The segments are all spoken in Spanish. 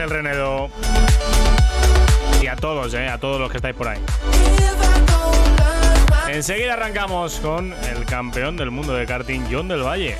Ángel Renedo. Y a todos, eh, a todos los que estáis por ahí. Enseguida arrancamos con el campeón del mundo de karting, John del Valle.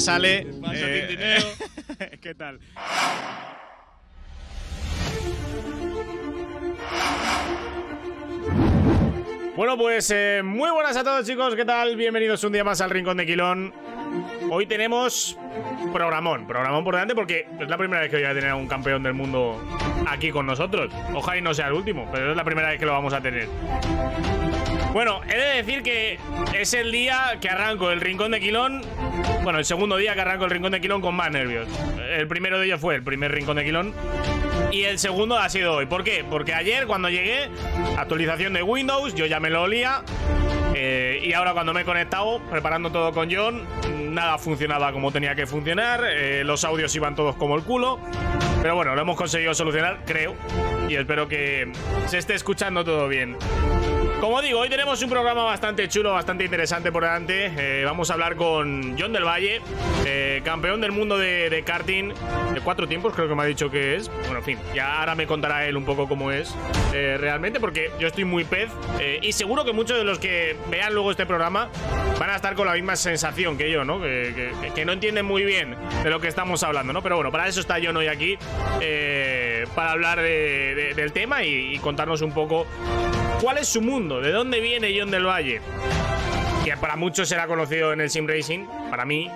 Sale. Eh, ¿Qué tal? Bueno, pues eh, muy buenas a todos chicos, ¿qué tal? Bienvenidos un día más al Rincón de Quilón. hoy tenemos programón, programón por delante porque es la primera vez que voy a tener a un campeón del mundo aquí con nosotros. Ojalá y no sea el último, pero es la primera vez que lo vamos a tener. Bueno, he de decir que es el día que arranco el Rincón de Quilón. Bueno, el segundo día que arranco el Rincón de Quilón con más nervios. El primero de ellos fue el primer Rincón de Quilón. Y el segundo ha sido hoy. ¿Por qué? Porque ayer cuando llegué, actualización de Windows, yo ya me lo olía. Eh, y ahora cuando me he conectado, preparando todo con John, nada funcionaba como tenía que funcionar. Eh, los audios iban todos como el culo. Pero bueno, lo hemos conseguido solucionar, creo. Y espero que se esté escuchando todo bien. Como digo, hoy tenemos un programa bastante chulo, bastante interesante por delante. Eh, vamos a hablar con John del Valle, eh, campeón del mundo de, karting de cuatro tiempos, creo que me ha dicho que es. Bueno, en fin, ya ahora me contará él un poco cómo es eh, realmente, porque yo estoy muy pez y seguro que muchos de los que vean luego este programa van a estar con la misma sensación que yo, ¿no? Que, no entienden muy bien de lo que estamos hablando, ¿no? Pero bueno, para eso está John hoy aquí, para hablar del tema y contarnos un poco cuál es su mundo, de dónde viene John del Valle. Que para muchos será conocido en el Sim Racing, para mí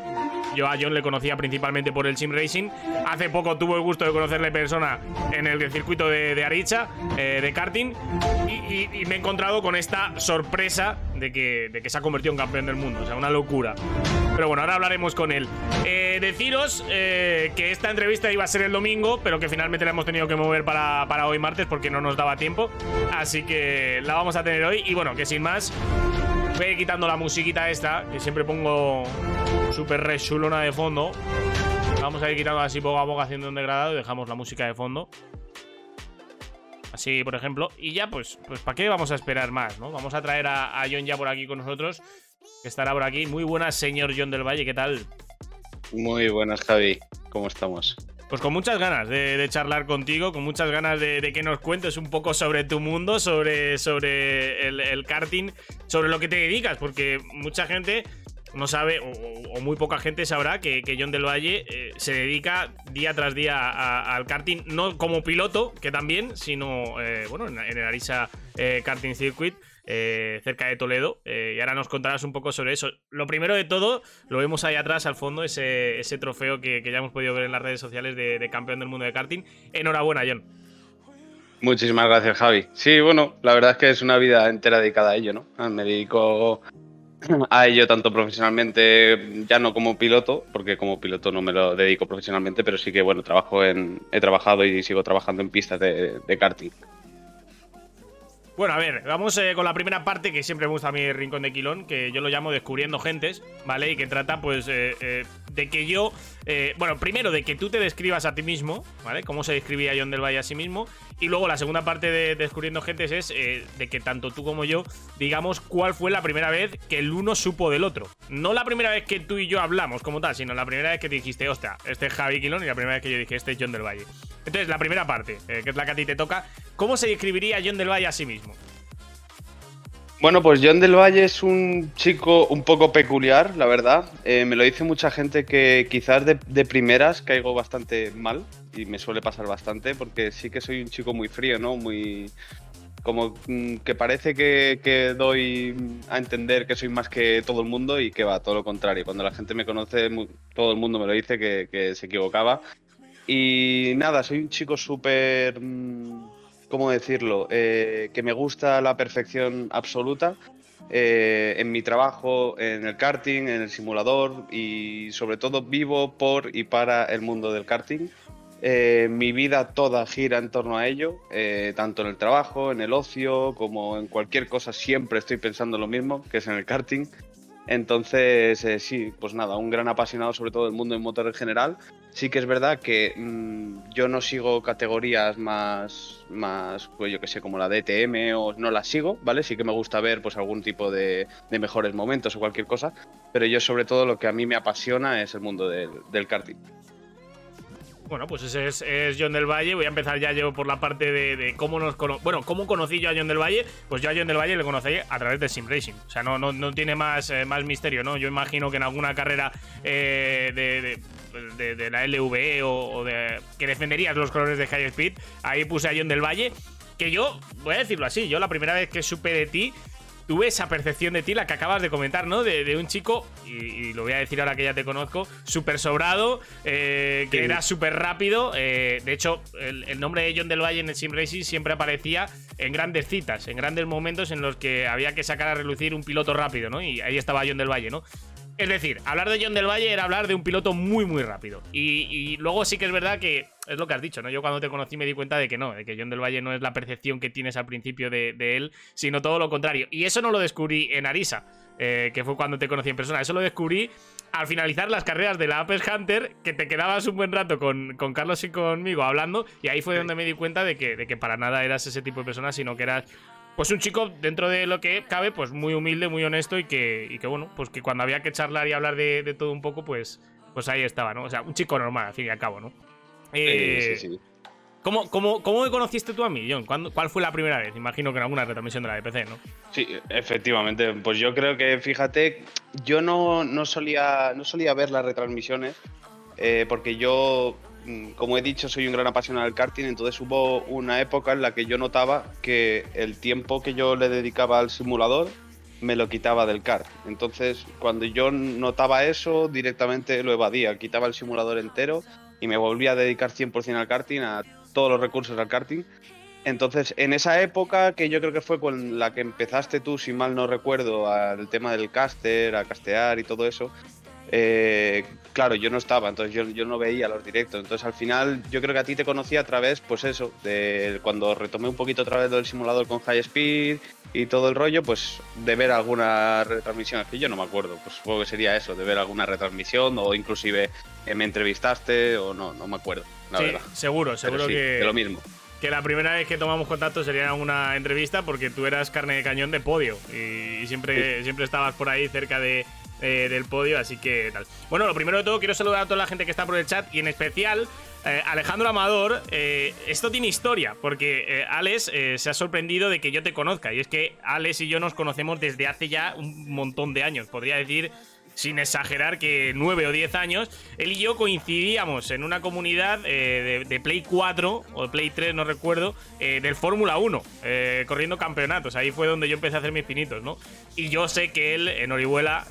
yo a John le conocía principalmente por el Sim Racing. Hace poco tuve el gusto de conocerle persona en el circuito de, Aricha, eh, de karting. Y, me he encontrado con esta sorpresa de que, de se ha convertido en campeón del mundo. O sea, una locura. Pero bueno, ahora hablaremos con él. Eh, deciros eh, que esta entrevista iba a ser el domingo, pero que finalmente la hemos tenido que mover para, para hoy martes porque no nos daba tiempo. Así que la vamos a tener hoy. Y bueno, que sin más, voy quitando la musiquita esta, que siempre pongo súper re chulona de fondo. Vamos a ir quitando así poco a poco haciendo un degradado y dejamos la música de fondo. Así, por ejemplo. Y ya, pues, pues ¿para qué vamos a esperar más, no? Vamos a traer a, John ya por aquí con nosotros, que estará por aquí. Muy buenas, señor John del Valle, ¿qué tal? Muy buenas, Javi. ¿Cómo estamos? Pues con muchas ganas de, charlar contigo, con muchas ganas de, que nos cuentes un poco sobre tu mundo, sobre, sobre el, karting, sobre lo que te dedicas, porque mucha gente no sabe, o, muy poca gente sabrá que, John del Valle eh, se dedica día tras día al karting, no como piloto, que también, sino eh, bueno, en, el Arisa eh, Karting Circuit. cerca de Toledo. y ahora nos contarás un poco sobre eso. Lo primero de todo, lo vemos ahí atrás al fondo, ese, ese trofeo que, ya hemos podido ver en las redes sociales de, de, campeón del mundo de karting. Enhorabuena, John. Muchísimas gracias, Javi. Sí, bueno, la verdad es que es una vida entera dedicada a ello, ¿no? Me dedico a ello tanto profesionalmente, ya no como piloto, porque como piloto no me lo dedico profesionalmente, pero sí que bueno, trabajo en, he trabajado y sigo trabajando en pistas de, karting. Bueno, a ver, vamos eh, con la primera parte que siempre me gusta a el Rincón de Quilón, que yo lo llamo Descubriendo Gentes, ¿vale? Y que trata, pues, eh, eh, de que yo, bueno, primero de que tú te describas a ti mismo, ¿vale? Cómo se describía John del Valle a sí mismo, y luego la segunda parte de Descubriendo Gentes es eh, de que tanto tú como yo digamos cuál fue la primera vez que el uno supo del otro. No la primera vez que tú y yo hablamos como tal, sino la primera vez que te dijiste, hostia, este es Javi Quilón y la primera vez que yo dije, este es John del Valle. Entonces, la primera parte, eh, que es la que a ti te toca, ¿cómo se describiría John del Valle a sí mismo? Bueno, pues John del Valle es un chico un poco peculiar, la verdad. Eh, me lo dice mucha gente que quizás de, primeras caigo bastante mal y me suele pasar bastante porque sí que soy un chico muy frío, ¿no? Muy... Como mm, que parece que, doy a entender que soy más que todo el mundo y que va, todo lo contrario. Cuando la gente me conoce, todo el mundo me lo dice que, se equivocaba. Y nada, soy un chico súper... Mm, ¿cómo decirlo? Eh, que me gusta la perfección absoluta eh, en mi trabajo, en el karting, en el simulador y sobre todo vivo por y para el mundo del karting. Eh, mi vida toda gira en torno a ello, tanto en el trabajo, en el ocio, como en cualquier cosa, siempre estoy pensando lo mismo, que es en el karting. Entonces, eh, sí, pues nada, un gran apasionado sobre todo del mundo del motor en general. Sí que es verdad que mm, yo no sigo categorías más, más, pues yo que sé, como la DTM o no la sigo, ¿vale? Sí que me gusta ver pues algún tipo de, mejores momentos o cualquier cosa, pero yo sobre todo lo que a mí me apasiona es el mundo del, del karting. Bueno, pues ese es, John del Valle. Voy a empezar ya yo por la parte de, cómo nos Bueno, ¿cómo conocí yo a John del Valle? Pues yo a John del Valle le conocí a través de Sim Racing. O sea, no, no, no tiene más, eh, más misterio, ¿no? Yo imagino que en alguna carrera eh, de, de, la LVE o, de que defenderías los colores de High Speed, ahí puse a John del Valle. Que yo, voy a decirlo así, yo la primera vez que supe de ti tuve esa percepción de ti, la que acabas de comentar, ¿no? De, un chico, y, lo voy a decir ahora que ya te conozco, súper sobrado, eh, que era súper rápido. Eh, de hecho, el, nombre de John Del Valle en el Sim Racing siempre aparecía en grandes citas, en grandes momentos en los que había que sacar a relucir un piloto rápido, ¿no? Y ahí estaba John Del Valle, ¿no? Es decir, hablar de John Del Valle era hablar de un piloto muy, muy rápido. Y, luego sí que es verdad que es lo que has dicho, ¿no? Yo cuando te conocí me di cuenta de que no, de que John Del Valle no es la percepción que tienes al principio de, él, sino todo lo contrario. Y eso no lo descubrí en Arisa, eh, que fue cuando te conocí en persona. Eso lo descubrí al finalizar las carreras de la Apex Hunter, que te quedabas un buen rato con, con, Carlos y conmigo hablando, y ahí fue donde me di cuenta de que, de que para nada eras ese tipo de persona, sino que eras pues un chico dentro de lo que cabe, pues muy humilde, muy honesto y que, y que bueno, pues que cuando había que charlar y hablar de, todo un poco, pues, pues ahí estaba, ¿no? O sea, un chico normal, al fin y al cabo, ¿no? Eh, sí, sí. ¿Cómo, cómo, cómo conociste tú a mí, John? ¿Cuál fue la primera vez? Imagino que en alguna retransmisión de la EPC, ¿no? Sí, efectivamente. Pues yo creo que, fíjate, yo no, no, solía, no solía ver las retransmisiones eh, porque yo Mm, como he dicho, soy un gran apasionado del karting, entonces hubo una época en la que yo notaba que el tiempo que yo le dedicaba al simulador me lo quitaba del kart. Entonces, cuando yo notaba eso, directamente lo evadía, quitaba el simulador entero y me volvía a dedicar 100% al karting, a todos los recursos al karting. Entonces, en esa época, que yo creo que fue con la que empezaste tú, si mal no recuerdo, al tema del caster, a castear y todo eso, eh, claro, yo no estaba, entonces yo, no veía los directos. Entonces al final yo creo que a ti te conocí a través, pues eso, de cuando retomé un poquito a través del simulador con High Speed y todo el rollo, pues de ver alguna retransmisión. Que yo no me acuerdo, pues supongo que sería eso, de ver alguna retransmisión o inclusive eh, me entrevistaste o no, no me acuerdo, la sí, verdad. Seguro, seguro que... De lo mismo que la primera vez que tomamos contacto sería una entrevista porque tú eras carne de cañón de podio y, siempre, siempre estabas por ahí cerca de, eh, del podio, así que tal. Bueno, lo primero de todo, quiero saludar a toda la gente que está por el chat y en especial eh, Alejandro Amador. Eh, esto tiene historia, porque Alex se ha sorprendido de que yo te conozca. Y es que Alex y yo nos conocemos desde hace ya un montón de años. Podría decir sin exagerar que nueve o diez años, él y yo coincidíamos en una comunidad eh, de, Play 4 o Play 3, no recuerdo, eh, del Fórmula 1, eh, corriendo campeonatos. Ahí fue donde yo empecé a hacer mis pinitos, ¿no? Y yo sé que él en Orihuela,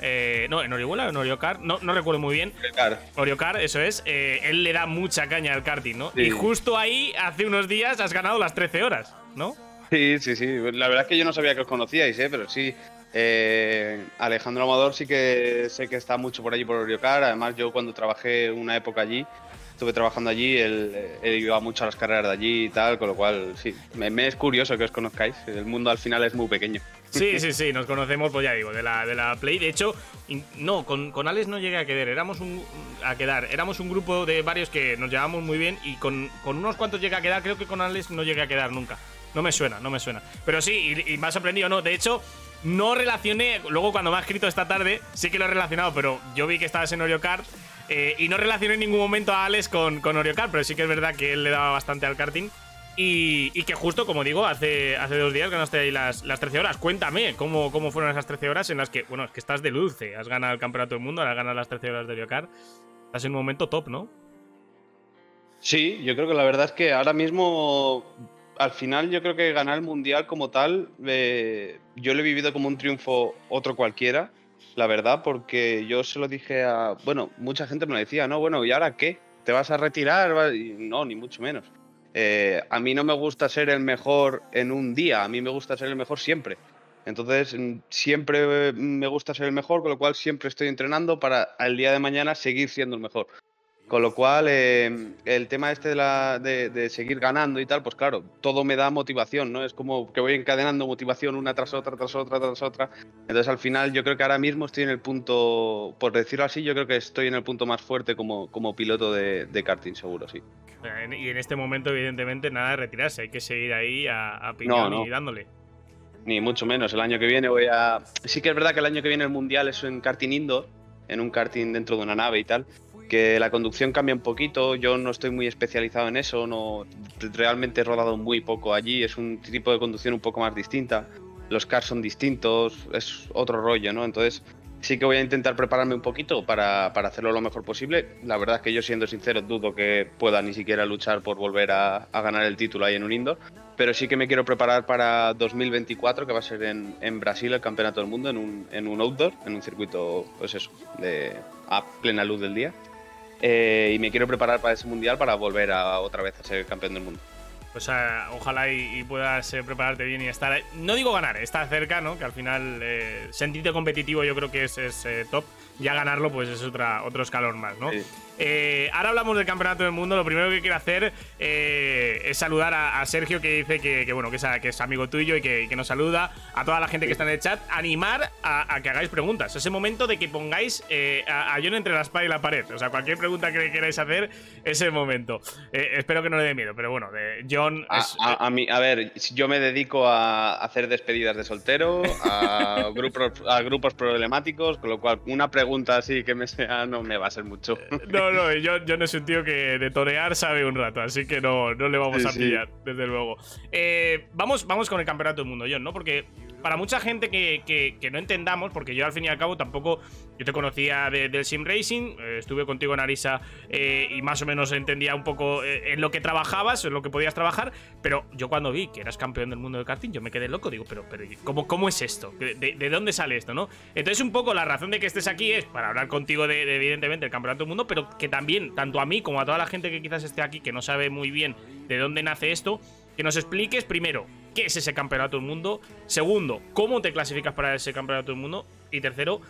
no, en Orihuela o en Oriocar, no, no recuerdo muy bien. Oriocar. Oriocar, eso es, él le da mucha caña al karting, ¿no? Y justo ahí, hace unos días, has ganado las 13 horas, ¿no? Sí, sí, sí. La verdad es que yo no sabía que os conocíais, ¿eh? pero sí, eh, Alejandro Amador sí que sé que está mucho por allí por Oriocar. Además, yo cuando trabajé una época allí, estuve trabajando allí, él, iba mucho a las carreras de allí y tal, con lo cual sí, me, es curioso que os conozcáis. El mundo al final es muy pequeño. Sí, sí, sí, nos conocemos, pues ya digo, de la, de la Play. De hecho, no, con, con Alex no llegué a quedar, éramos un, a quedar. Éramos un grupo de varios que nos llevamos muy bien y con, con unos cuantos llegué a quedar, creo que con Alex no llegué a quedar nunca. No me suena, no me suena. Pero sí, y, y me ha sorprendido, ¿no? De hecho, no relacioné, luego cuando me ha escrito esta tarde, sí que lo he relacionado, pero yo vi que estabas en Oreo eh, y no relacioné en ningún momento a Alex con, con Oreo pero sí que es verdad que él le daba bastante al karting. Y, que justo, como digo, hace, hace dos días ganaste ahí las, las 13 horas. Cuéntame cómo, cómo fueron esas 13 horas en las que, bueno, es que estás de dulce. Has ganado el campeonato del mundo, ahora ganas las 13 horas de Oreo Estás en un momento top, ¿no? Sí, yo creo que la verdad es que ahora mismo al final yo creo que ganar el mundial como tal, eh, yo lo he vivido como un triunfo otro cualquiera, la verdad, porque yo se lo dije a, bueno, mucha gente me lo decía, no, bueno, ¿y ahora qué? ¿Te vas a retirar? no, ni mucho menos. Eh, a mí no me gusta ser el mejor en un día, a mí me gusta ser el mejor siempre. Entonces, mm, siempre me gusta ser el mejor, con lo cual siempre estoy entrenando para el día de mañana seguir siendo el mejor. Con lo cual, em, el tema este de, la, de, seguir ganando y tal, pues claro, todo me da motivación, ¿no? Es como que voy encadenando motivación una tras otra, tras otra, tras otra. Entonces, al final, yo creo que ahora mismo estoy en el punto, por decirlo así, yo creo que estoy en el punto más fuerte como, como piloto de, karting, seguro, sí. Y en este momento, evidentemente, nada de retirarse, hay que seguir ahí a, a y dándole. Ni mucho menos. El año que viene voy a. Sí que es verdad que el año que viene el mundial es en karting indoor, en un karting dentro de una nave y tal que la conducción cambia un poquito, yo no estoy muy especializado en eso, no realmente he rodado muy poco allí, es un tipo de conducción un poco más distinta, los cars son distintos, es otro rollo, ¿no? Entonces, Sí que voy a intentar prepararme un poquito para, hacerlo lo mejor posible. La verdad es que yo, siendo sincero, dudo que pueda ni siquiera luchar por volver a, ganar el título ahí en un indoor. Pero sí que me quiero preparar para 2024, que va a ser en, Brasil el Campeonato del Mundo, en un, en un outdoor, en un circuito, pues eso, a plena luz del día. Eh, y me quiero preparar para ese mundial para volver a otra vez a ser campeón del mundo. Pues ojalá y, puedas eh, prepararte bien y estar. No digo ganar, estar cerca, ¿no? Que al final eh, sentirte competitivo yo creo que es, eh, top. Ya ganarlo, pues es otra, otro escalón más, ¿no? Eh, ahora hablamos del campeonato del mundo. Lo primero que quiero hacer eh, es saludar a, Sergio, que dice que, bueno, que es, amigo tuyo y que, nos saluda. A toda la gente que está en el chat, animar a, que hagáis preguntas. Ese momento de que pongáis eh, a, John entre la espada y la pared. O sea, cualquier pregunta que queráis hacer, ese momento. espero que no le dé miedo, pero bueno, de John. a, mí, a ver, yo me dedico a hacer despedidas de soltero, a grupos, a grupos problemáticos, con lo cual una pregunta así que me sea no me va a ser mucho. No, no, yo, yo no he sentido que de torear sabe un rato, así que no, no le vamos a pillar, desde luego. Eh, vamos, vamos con el campeonato del mundo, John, ¿no? Porque para mucha gente que, no entendamos, porque yo al fin y al cabo tampoco, yo te conocía del Sim Racing, eh, estuve contigo en Arisa eh, y más o menos entendía un poco en lo que trabajabas, en lo que podías trabajar, pero yo cuando vi que eras campeón del mundo del karting, yo me quedé loco, digo, pero, pero ¿cómo, cómo es esto? ¿De, ¿De, dónde sale esto, no? Entonces un poco la razón de que estés aquí es para hablar contigo de, evidentemente, el campeonato del mundo, pero que también, tanto a mí como a toda la gente que quizás esté aquí, que no sabe muy bien de dónde nace esto, que nos expliques primero qué es ese campeonato del mundo, segundo, cómo te clasificas para ese campeonato del mundo y tercero,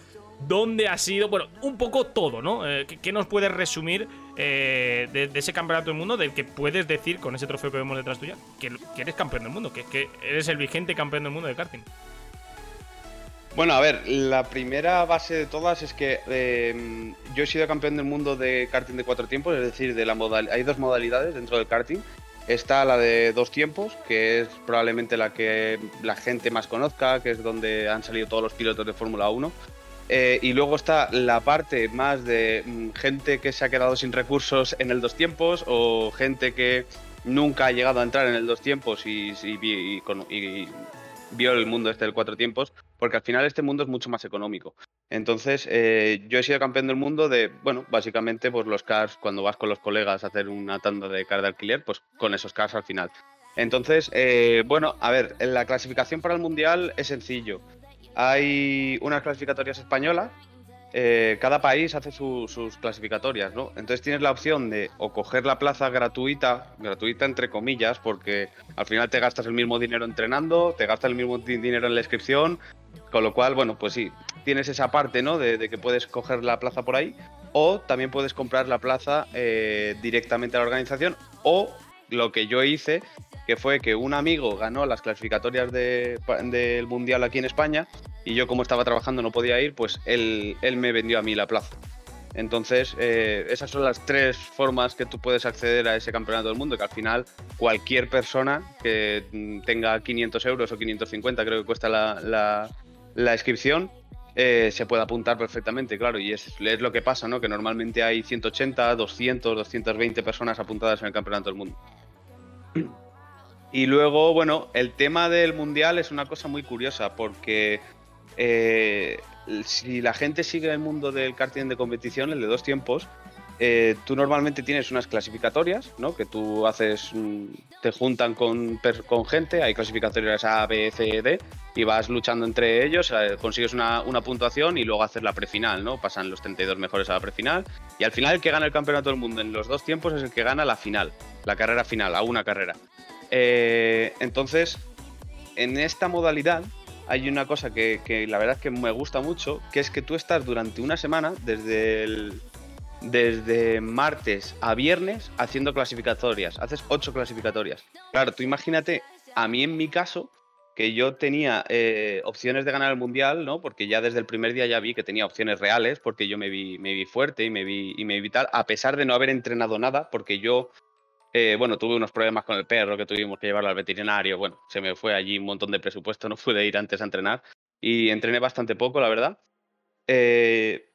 dónde ha sido, bueno, un poco todo, ¿no? Eh, ¿qué, nos puedes resumir eh, de, ese campeonato del mundo del que puedes decir con ese trofeo que vemos detrás tuya que, eres campeón del mundo, que, que eres el vigente campeón del mundo de karting? Bueno, a ver, la primera base de todas es que em, yo he sido campeón del mundo de karting de cuatro tiempos, es decir, de la modal hay dos modalidades dentro del karting. Está la de dos tiempos, que es probablemente la que la gente más conozca, que es donde han salido todos los pilotos de Fórmula 1. Eh, y luego está la parte más de mm, gente que se ha quedado sin recursos en el dos tiempos o gente que nunca ha llegado a entrar en el dos tiempos y, y, y vio el mundo este del cuatro tiempos, porque al final este mundo es mucho más económico. Entonces, eh, yo he sido campeón del mundo de, bueno, básicamente, pues los cars, cuando vas con los colegas a hacer una tanda de car de alquiler, pues con esos cars al final. Entonces, eh, bueno, a ver, en la clasificación para el mundial es sencillo. Hay unas clasificatorias españolas eh, cada país hace sus clasificatorias, ¿no? Entonces tienes la opción de o coger la plaza gratuita, gratuita entre comillas, porque al final te gastas el mismo dinero entrenando, te gastas el mismo dinero en la inscripción, con lo cual, bueno, pues sí, tienes esa parte, ¿no? De, que puedes coger la plaza por ahí, o también puedes comprar la plaza eh, directamente a la organización, o lo que yo hice, que fue que un amigo ganó las clasificatorias del Mundial aquí en España y yo como estaba trabajando no podía ir, pues él, él me vendió a mí la plaza. Entonces, eh, esas son las tres formas que tú puedes acceder a ese campeonato del mundo, que al final cualquier persona que tenga 500 euros o 550, creo que cuesta la, la, inscripción, eh, se puede apuntar perfectamente, claro, y es, es, lo que pasa, ¿no? Que normalmente hay 180, 200, 220 personas apuntadas en el campeonato del mundo. Y luego, bueno, el tema del mundial es una cosa muy curiosa porque eh, si la gente sigue el mundo del karting de competición, el de dos tiempos, eh, tú normalmente tienes unas clasificatorias, ¿no? Que tú haces, mm, te juntan con, gente, hay clasificatorias A, B, C, D, y vas luchando entre ellos, eh, consigues una, una, puntuación y luego haces la prefinal, ¿no? Pasan los 32 mejores a la prefinal, y al final el que gana el campeonato del mundo en los dos tiempos es el que gana la final, la carrera final, a una carrera. entonces, en esta modalidad, hay una cosa que, la verdad es que me gusta mucho, que es que tú estás durante una semana, desde, desde martes a viernes, haciendo clasificatorias. Haces ocho clasificatorias. Claro, tú imagínate, a mí en mi caso, que yo tenía eh, opciones de ganar el mundial, ¿no? Porque ya desde el primer día ya vi que tenía opciones reales, porque yo me vi, me vi fuerte y me vi, y me vi tal, a pesar de no haber entrenado nada, porque yo eh, bueno, tuve unos problemas con el perro que tuvimos que llevarlo al veterinario. Bueno, se me fue allí un montón de presupuesto, no pude ir antes a entrenar. Y entrené bastante poco, la verdad. Eh,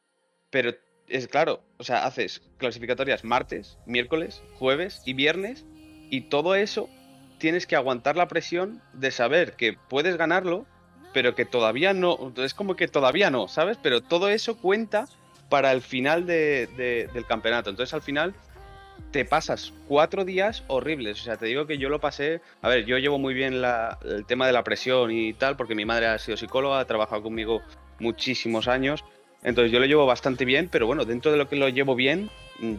pero es claro, o sea, haces clasificatorias martes, miércoles, jueves y viernes. Y todo eso tienes que aguantar la presión de saber que puedes ganarlo, pero que todavía no, es como que todavía no, ¿sabes? Pero todo eso cuenta para el final del campeonato. Entonces al final te pasas cuatro días horribles. O sea, te digo que yo lo pasé. A ver, yo llevo muy bien el tema de la presión y tal, porque mi madre ha sido psicóloga, ha trabajado conmigo muchísimos años. Entonces yo lo llevo bastante bien, pero bueno, dentro de lo que lo llevo bien,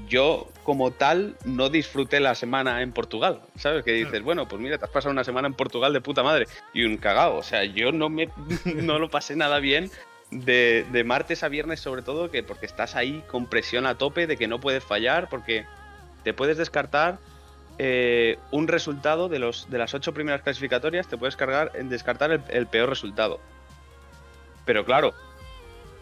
yo como tal no disfruté la semana en Portugal, ¿sabes? Que dices, bueno, pues mira, te has pasado una semana en Portugal de puta madre y un cagao, o sea, yo no me no lo pasé nada bien de, de, martes a viernes sobre todo, que porque estás ahí con presión a tope de que no puedes fallar, porque te puedes descartar eh, un resultado de, los, de las ocho primeras clasificatorias, te puedes cargar, descartar el, peor resultado. Pero claro,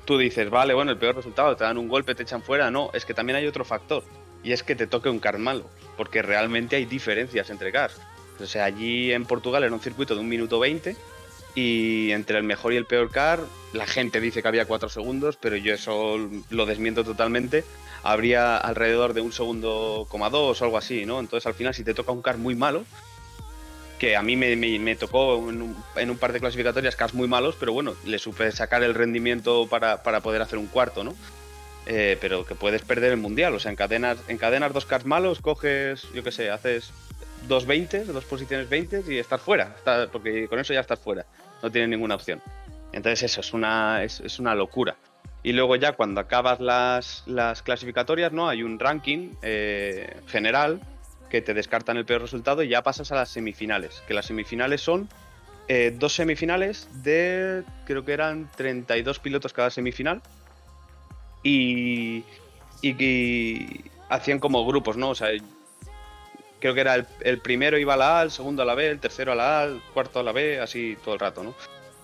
tú dices, vale, bueno, el peor resultado, te dan un golpe, te echan fuera. No, es que también hay otro factor, y es que te toque un car malo, porque realmente hay diferencias entre cars. O sea, allí en Portugal era un circuito de un minuto 20 y entre el mejor y el peor car, la gente dice que había cuatro segundos, pero yo eso lo desmiento totalmente habría alrededor de un segundo coma dos o algo así, ¿no? Entonces al final si te toca un car muy malo, que a mí me, tocó en un, par de clasificatorias cars muy malos, pero bueno, le supe sacar el rendimiento para, poder hacer un cuarto, ¿no? Eh, pero que puedes perder el mundial, o sea, encadenas, encadenas dos cars malos, coges, yo qué sé, haces dos 20, dos posiciones 20 y estás fuera, porque con eso ya estás fuera, no tienes ninguna opción. Entonces eso es una, es una locura. Y luego ya cuando acabas las, clasificatorias, ¿no? Hay un ranking eh, general que te descartan el peor resultado y ya pasas a las semifinales. Que las semifinales son eh, dos semifinales de, creo que eran 32 pilotos cada semifinal. Y, y, hacían como grupos, ¿no? O sea, creo que era el, primero iba a la A, el segundo a la B, el tercero a la A, el cuarto a la B, así todo el rato, ¿no?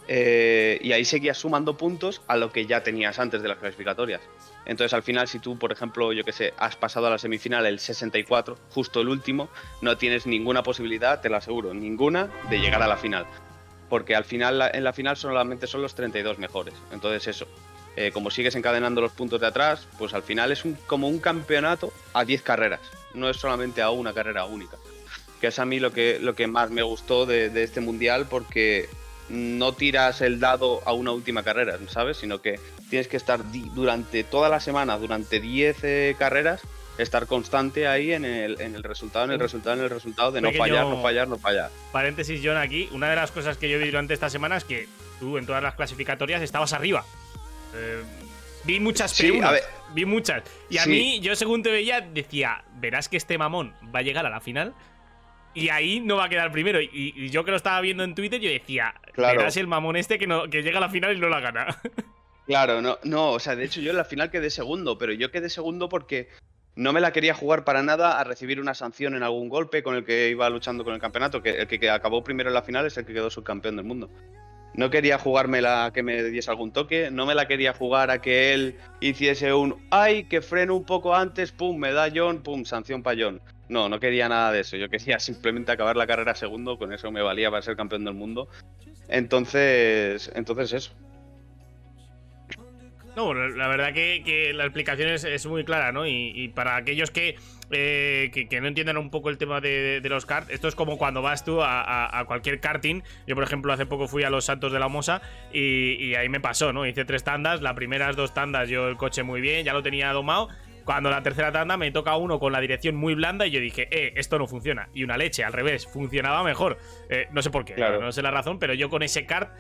Eh, y ahí seguías sumando puntos a lo que ya tenías antes de las clasificatorias. Entonces al final si tú, por ejemplo, yo que sé, has pasado a la semifinal el 64, justo el último, no tienes ninguna posibilidad, te lo aseguro, ninguna de llegar a la final. Porque al final, en la final solamente son los 32 mejores. Entonces eso, eh, como sigues encadenando los puntos de atrás, pues al final es como un campeonato a 10 carreras, no es solamente a una carrera única. Que es a mí lo que, lo que más me gustó de, de este mundial porque no tiras el dado a una última carrera, ¿sabes? Sino que tienes que estar durante toda la semana, durante 10 eh, carreras, estar constante ahí en el, en el, resultado, en el resultado, en el resultado, de no fallar, no fallar, no fallar. Paréntesis, John, aquí, una de las cosas que yo vi durante esta semana es que tú en todas las clasificatorias estabas arriba. Eh, vi muchas preguntas, vi muchas. Y a mí, yo según te veía, decía, verás que este mamón va a llegar a la final y ahí no va a quedar primero. Y, yo que lo estaba viendo en Twitter, yo decía, claro. verás el mamón este que, no, que llega a la final y no la gana. Claro, no, no, o sea, de hecho yo en la final quedé segundo, pero yo quedé segundo porque no me la quería jugar para nada a recibir una sanción en algún golpe con el que iba luchando con el campeonato, que el que acabó primero en la final es el que quedó subcampeón del mundo. No quería jugármela a que me diese algún toque, no me la quería jugar a que él hiciese un ay, que freno un poco antes, pum, me da John, pum, sanción para John. No, no quería nada de eso. Yo quería simplemente acabar la carrera segundo, con eso me valía para ser campeón del mundo. Entonces, entonces eso. No, la verdad que, la explicación es, muy clara, ¿no? Y, para aquellos eh, que, que, no entiendan un poco el tema de, los karts, esto es como cuando vas tú a, cualquier karting. Yo, por ejemplo, hace poco fui a los Santos de la Mosa y, y, ahí me pasó, ¿no? Hice tres tandas, las primeras dos tandas yo el coche muy bien, ya lo tenía domado. Cuando la tercera tanda me toca uno con la dirección muy blanda y yo dije, eh, esto no funciona. Y una leche, al revés, funcionaba mejor. Eh, no sé por qué, no sé la razón, pero yo con ese kart,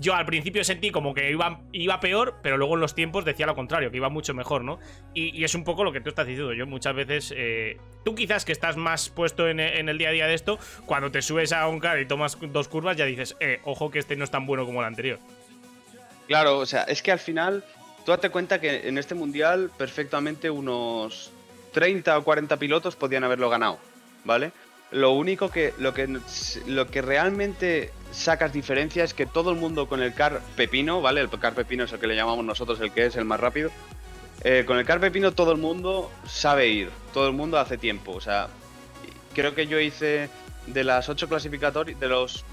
yo al principio sentí como que iba, iba peor, pero luego en los tiempos decía lo contrario, que iba mucho mejor, ¿no? Y, es un poco lo que tú estás diciendo. Yo muchas veces, eh, tú quizás que estás más puesto en, el día a día de esto, cuando te subes a un kart y tomas dos curvas, ya dices, eh, ojo que este no es tan bueno como el anterior. Claro, o sea, es que al final tú date cuenta que en este mundial perfectamente unos 30 o 40 pilotos podían haberlo ganado, ¿vale? Lo único que lo que lo que realmente sacas diferencia es que todo el mundo con el car pepino, ¿vale? El car pepino es el que le llamamos nosotros el que es el más rápido. Eh, con el car pepino todo el mundo sabe ir, todo el mundo hace tiempo, o sea, creo que yo hice de las ocho clasificatorias, de los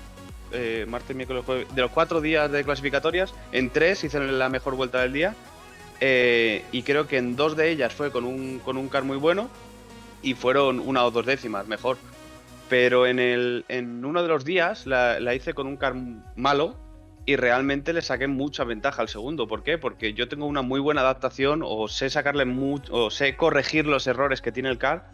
eh, martes, miércoles, jueves, de los cuatro días de clasificatorias, en tres hice la mejor vuelta del día. Eh, y creo que en dos de ellas fue con un, con un car muy bueno y fueron una o dos décimas mejor. Pero en, el, en uno de los días la, hice con un car malo y realmente le saqué mucha ventaja al segundo. ¿Por qué? Porque yo tengo una muy buena adaptación o sé sacarle mucho, o sé corregir los errores que tiene el car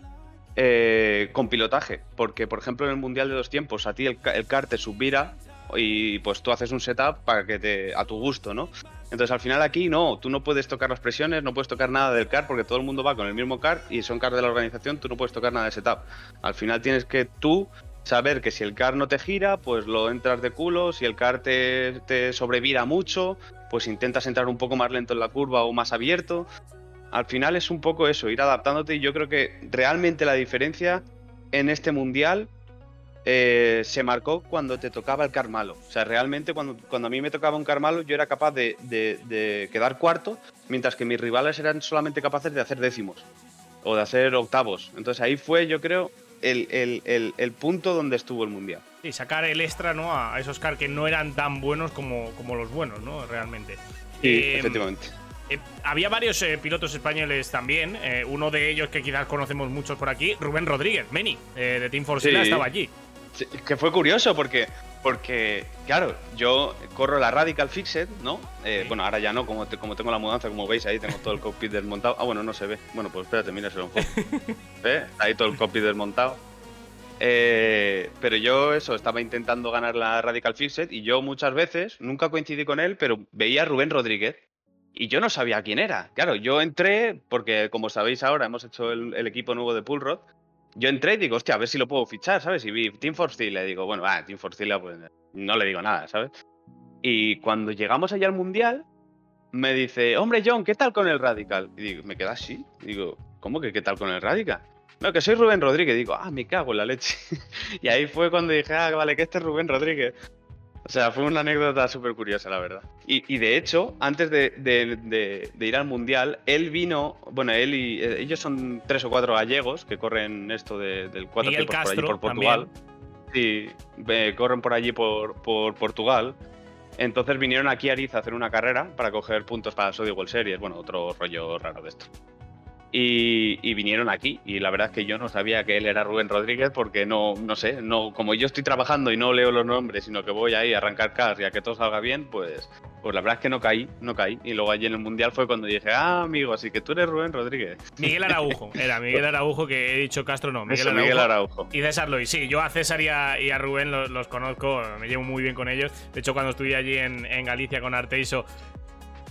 eh, con pilotaje. Porque, por ejemplo, en el Mundial de dos tiempos, a ti el, el car te subirá y pues tú haces un setup para que te a tu gusto, ¿no? Entonces al final aquí no, tú no puedes tocar las presiones, no puedes tocar nada del car porque todo el mundo va con el mismo car y son car de la organización, tú no puedes tocar nada de setup. Al final tienes que tú saber que si el car no te gira, pues lo entras de culo, si el car te, te sobrevira mucho, pues intentas entrar un poco más lento en la curva o más abierto. Al final es un poco eso, ir adaptándote y yo creo que realmente la diferencia en este mundial eh, se marcó cuando te tocaba el car malo. O sea, realmente cuando, cuando a mí me tocaba un car malo yo era capaz de, de, de quedar cuarto, mientras que mis rivales eran solamente capaces de hacer décimos o de hacer octavos. Entonces ahí fue, yo creo, el, el, el, el, punto donde estuvo el mundial. Y sacar el extra ¿no? a esos car que no eran tan buenos como, como los buenos, ¿no? Realmente. Sí, eh, efectivamente. Eh, había varios eh, pilotos españoles también. Uno de ellos que quizás conocemos muchos por aquí, Rubén Rodríguez, Meni, de Team Force sí. estaba allí. Que fue curioso porque, porque, claro, yo corro la Radical Fixed, ¿no? Sí. Bueno, ahora ya no, como, te, como tengo la mudanza, como veis ahí, tengo todo el cockpit desmontado. Ah, bueno, no se ve. Bueno, pues espérate, míraselo un poco. Ahí todo el cockpit desmontado. Eh, pero yo eso, estaba intentando ganar la Radical Fixed y yo muchas veces, nunca coincidí con él, pero veía a Rubén Rodríguez y yo no sabía quién era. Claro, yo entré, porque como sabéis ahora, hemos hecho el, el equipo nuevo de Pullrod. Yo entré y digo, hostia, a ver si lo puedo fichar, ¿sabes? Y vi Team Force le digo, bueno, va, Team Force pues no le digo nada, ¿sabes? Y cuando llegamos allá al Mundial, me dice, hombre, John, ¿qué tal con el Radical? Y digo, me queda así. Digo, ¿cómo que qué tal con el Radical? No, que soy Rubén Rodríguez. Digo, ah, me cago en la leche. y ahí fue cuando dije, ah, vale, que este es Rubén Rodríguez. O sea, fue una anécdota súper curiosa, la verdad. Y, y, de hecho, antes de, de, de, de, ir al Mundial, él vino, bueno, él y eh, ellos son tres o cuatro gallegos que corren esto del cuatro Miguel tiempos Castro, por allí, por Portugal. Sí, eh, corren por allí, por, por, Portugal. Entonces vinieron aquí a Ariza a hacer una carrera para coger puntos para Sodi World Series, bueno, otro rollo raro de esto. Y, y, vinieron aquí. Y la verdad es que yo no sabía que él era Rubén Rodríguez porque no, no sé, no, como yo estoy trabajando y no leo los nombres, sino que voy ahí a arrancar cars y a que todo salga bien, pues, pues la verdad es que no caí, no caí. Y luego allí en el Mundial fue cuando dije, ah, amigo, así que tú eres Rubén Rodríguez. Miguel Araujo, era Miguel Araujo que he dicho Castro, no, Miguel, Eso, Araujo, Miguel Araujo. Y César Lois, sí, yo a César y a, y a Rubén los, los, conozco, me llevo muy bien con ellos. De hecho, cuando estuve allí en, en Galicia con Arteiso,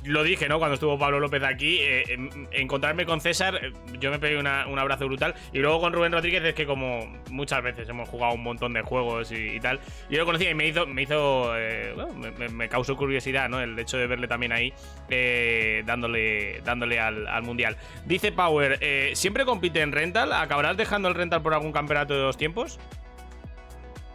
lo dije, ¿no? Cuando estuvo Pablo López aquí, eh, encontrarme con César, eh, yo me pegué una, un abrazo brutal. Y luego con Rubén Rodríguez es que como muchas veces hemos jugado un montón de juegos y, tal, yo lo conocía y me hizo, me hizo, eh, me, me, causó curiosidad, ¿no? El hecho de verle también ahí dándole, dándole al, al, Mundial. Dice Power, ¿siempre compite en Rental? ¿Acabarás dejando el Rental por algún campeonato de dos tiempos?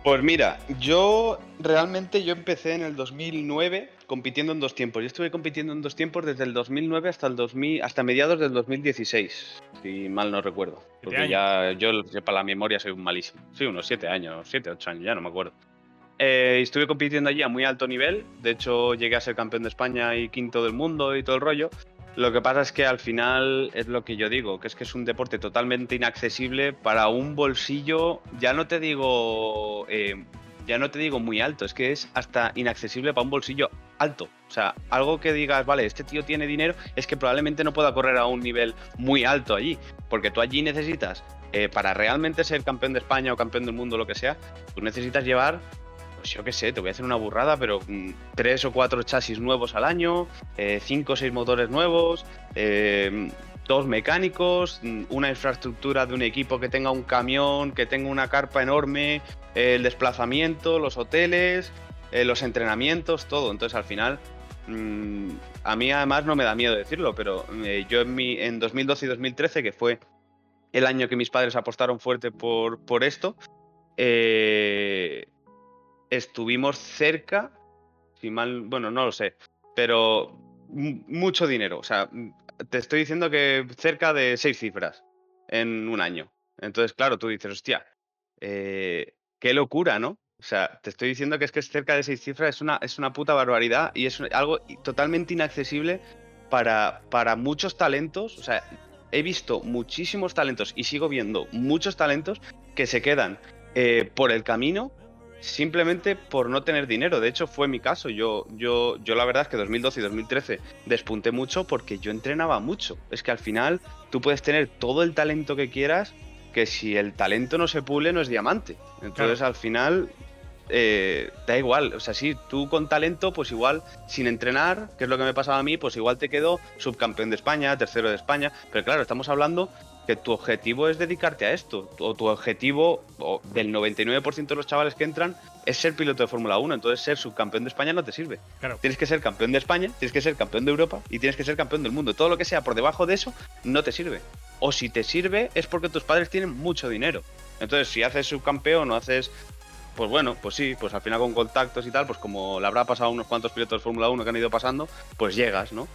Pues mira, yo realmente yo empecé en el 2009 compitiendo en dos tiempos. Yo estuve compitiendo en dos tiempos desde el 2009 hasta el 2000, hasta mediados del 2016, si mal no recuerdo. Porque ya yo, yo, para la memoria soy malísimo. Sí, unos siete años, siete, ocho años, ya no me acuerdo. Eh, estuve compitiendo allí a muy alto nivel. De hecho, llegué a ser campeón de España y quinto del mundo y todo el rollo. Lo que pasa es que al final es lo que yo digo, que es que es un deporte totalmente inaccesible para un bolsillo, ya no te digo, eh, ya no te digo muy alto, es que es hasta inaccesible para un bolsillo alto. O sea, algo que digas, vale, este tío tiene dinero, es que probablemente no pueda correr a un nivel muy alto allí, porque tú allí necesitas, eh, para realmente ser campeón de España o campeón del mundo, lo que sea, tú necesitas llevar pues yo qué sé, te voy a hacer una burrada, pero mm, tres o cuatro chasis nuevos al año, eh, cinco o seis motores nuevos, eh, dos mecánicos, mm, una infraestructura de un equipo que tenga un camión, que tenga una carpa enorme, el desplazamiento, los hoteles, eh, los entrenamientos, todo. Entonces al final, mmm, a mí además no me da miedo decirlo, pero eh, yo en, mi, en 2012 y 2013, que fue el año que mis padres apostaron fuerte por, por esto, eh, estuvimos cerca, si mal, bueno, no lo sé, pero mucho dinero. O sea, te estoy diciendo que cerca de seis cifras en un año. Entonces, claro, tú dices, hostia, eh, qué locura, ¿no? O sea, te estoy diciendo que es que es cerca de seis cifras, es una, es una puta barbaridad y es algo totalmente inaccesible para, para muchos talentos. O sea, he visto muchísimos talentos y sigo viendo muchos talentos que se quedan eh, por el camino simplemente por no tener dinero. De hecho, fue mi caso. Yo, yo, yo la verdad es que 2012 y 2013 despunté mucho porque yo entrenaba mucho. Es que al final tú puedes tener todo el talento que quieras, que si el talento no se pule no es diamante. Entonces al final eh, da igual. O sea, sí, tú con talento, pues igual sin entrenar, que es lo que me pasaba a mí, pues igual te quedo subcampeón de España, tercero de España. Pero claro, estamos hablando que tu objetivo es dedicarte a esto, o tu objetivo o del 99% de los chavales que entran es ser piloto de Fórmula 1, entonces ser subcampeón de España no te sirve. Claro. Tienes que ser campeón de España, tienes que ser campeón de Europa y tienes que ser campeón del mundo. Todo lo que sea por debajo de eso no te sirve. O si te sirve es porque tus padres tienen mucho dinero. Entonces, si haces subcampeón o haces pues bueno, pues sí, pues al final con contactos y tal, pues como le habrá pasado a unos cuantos pilotos de Fórmula 1 que han ido pasando, pues llegas, ¿no?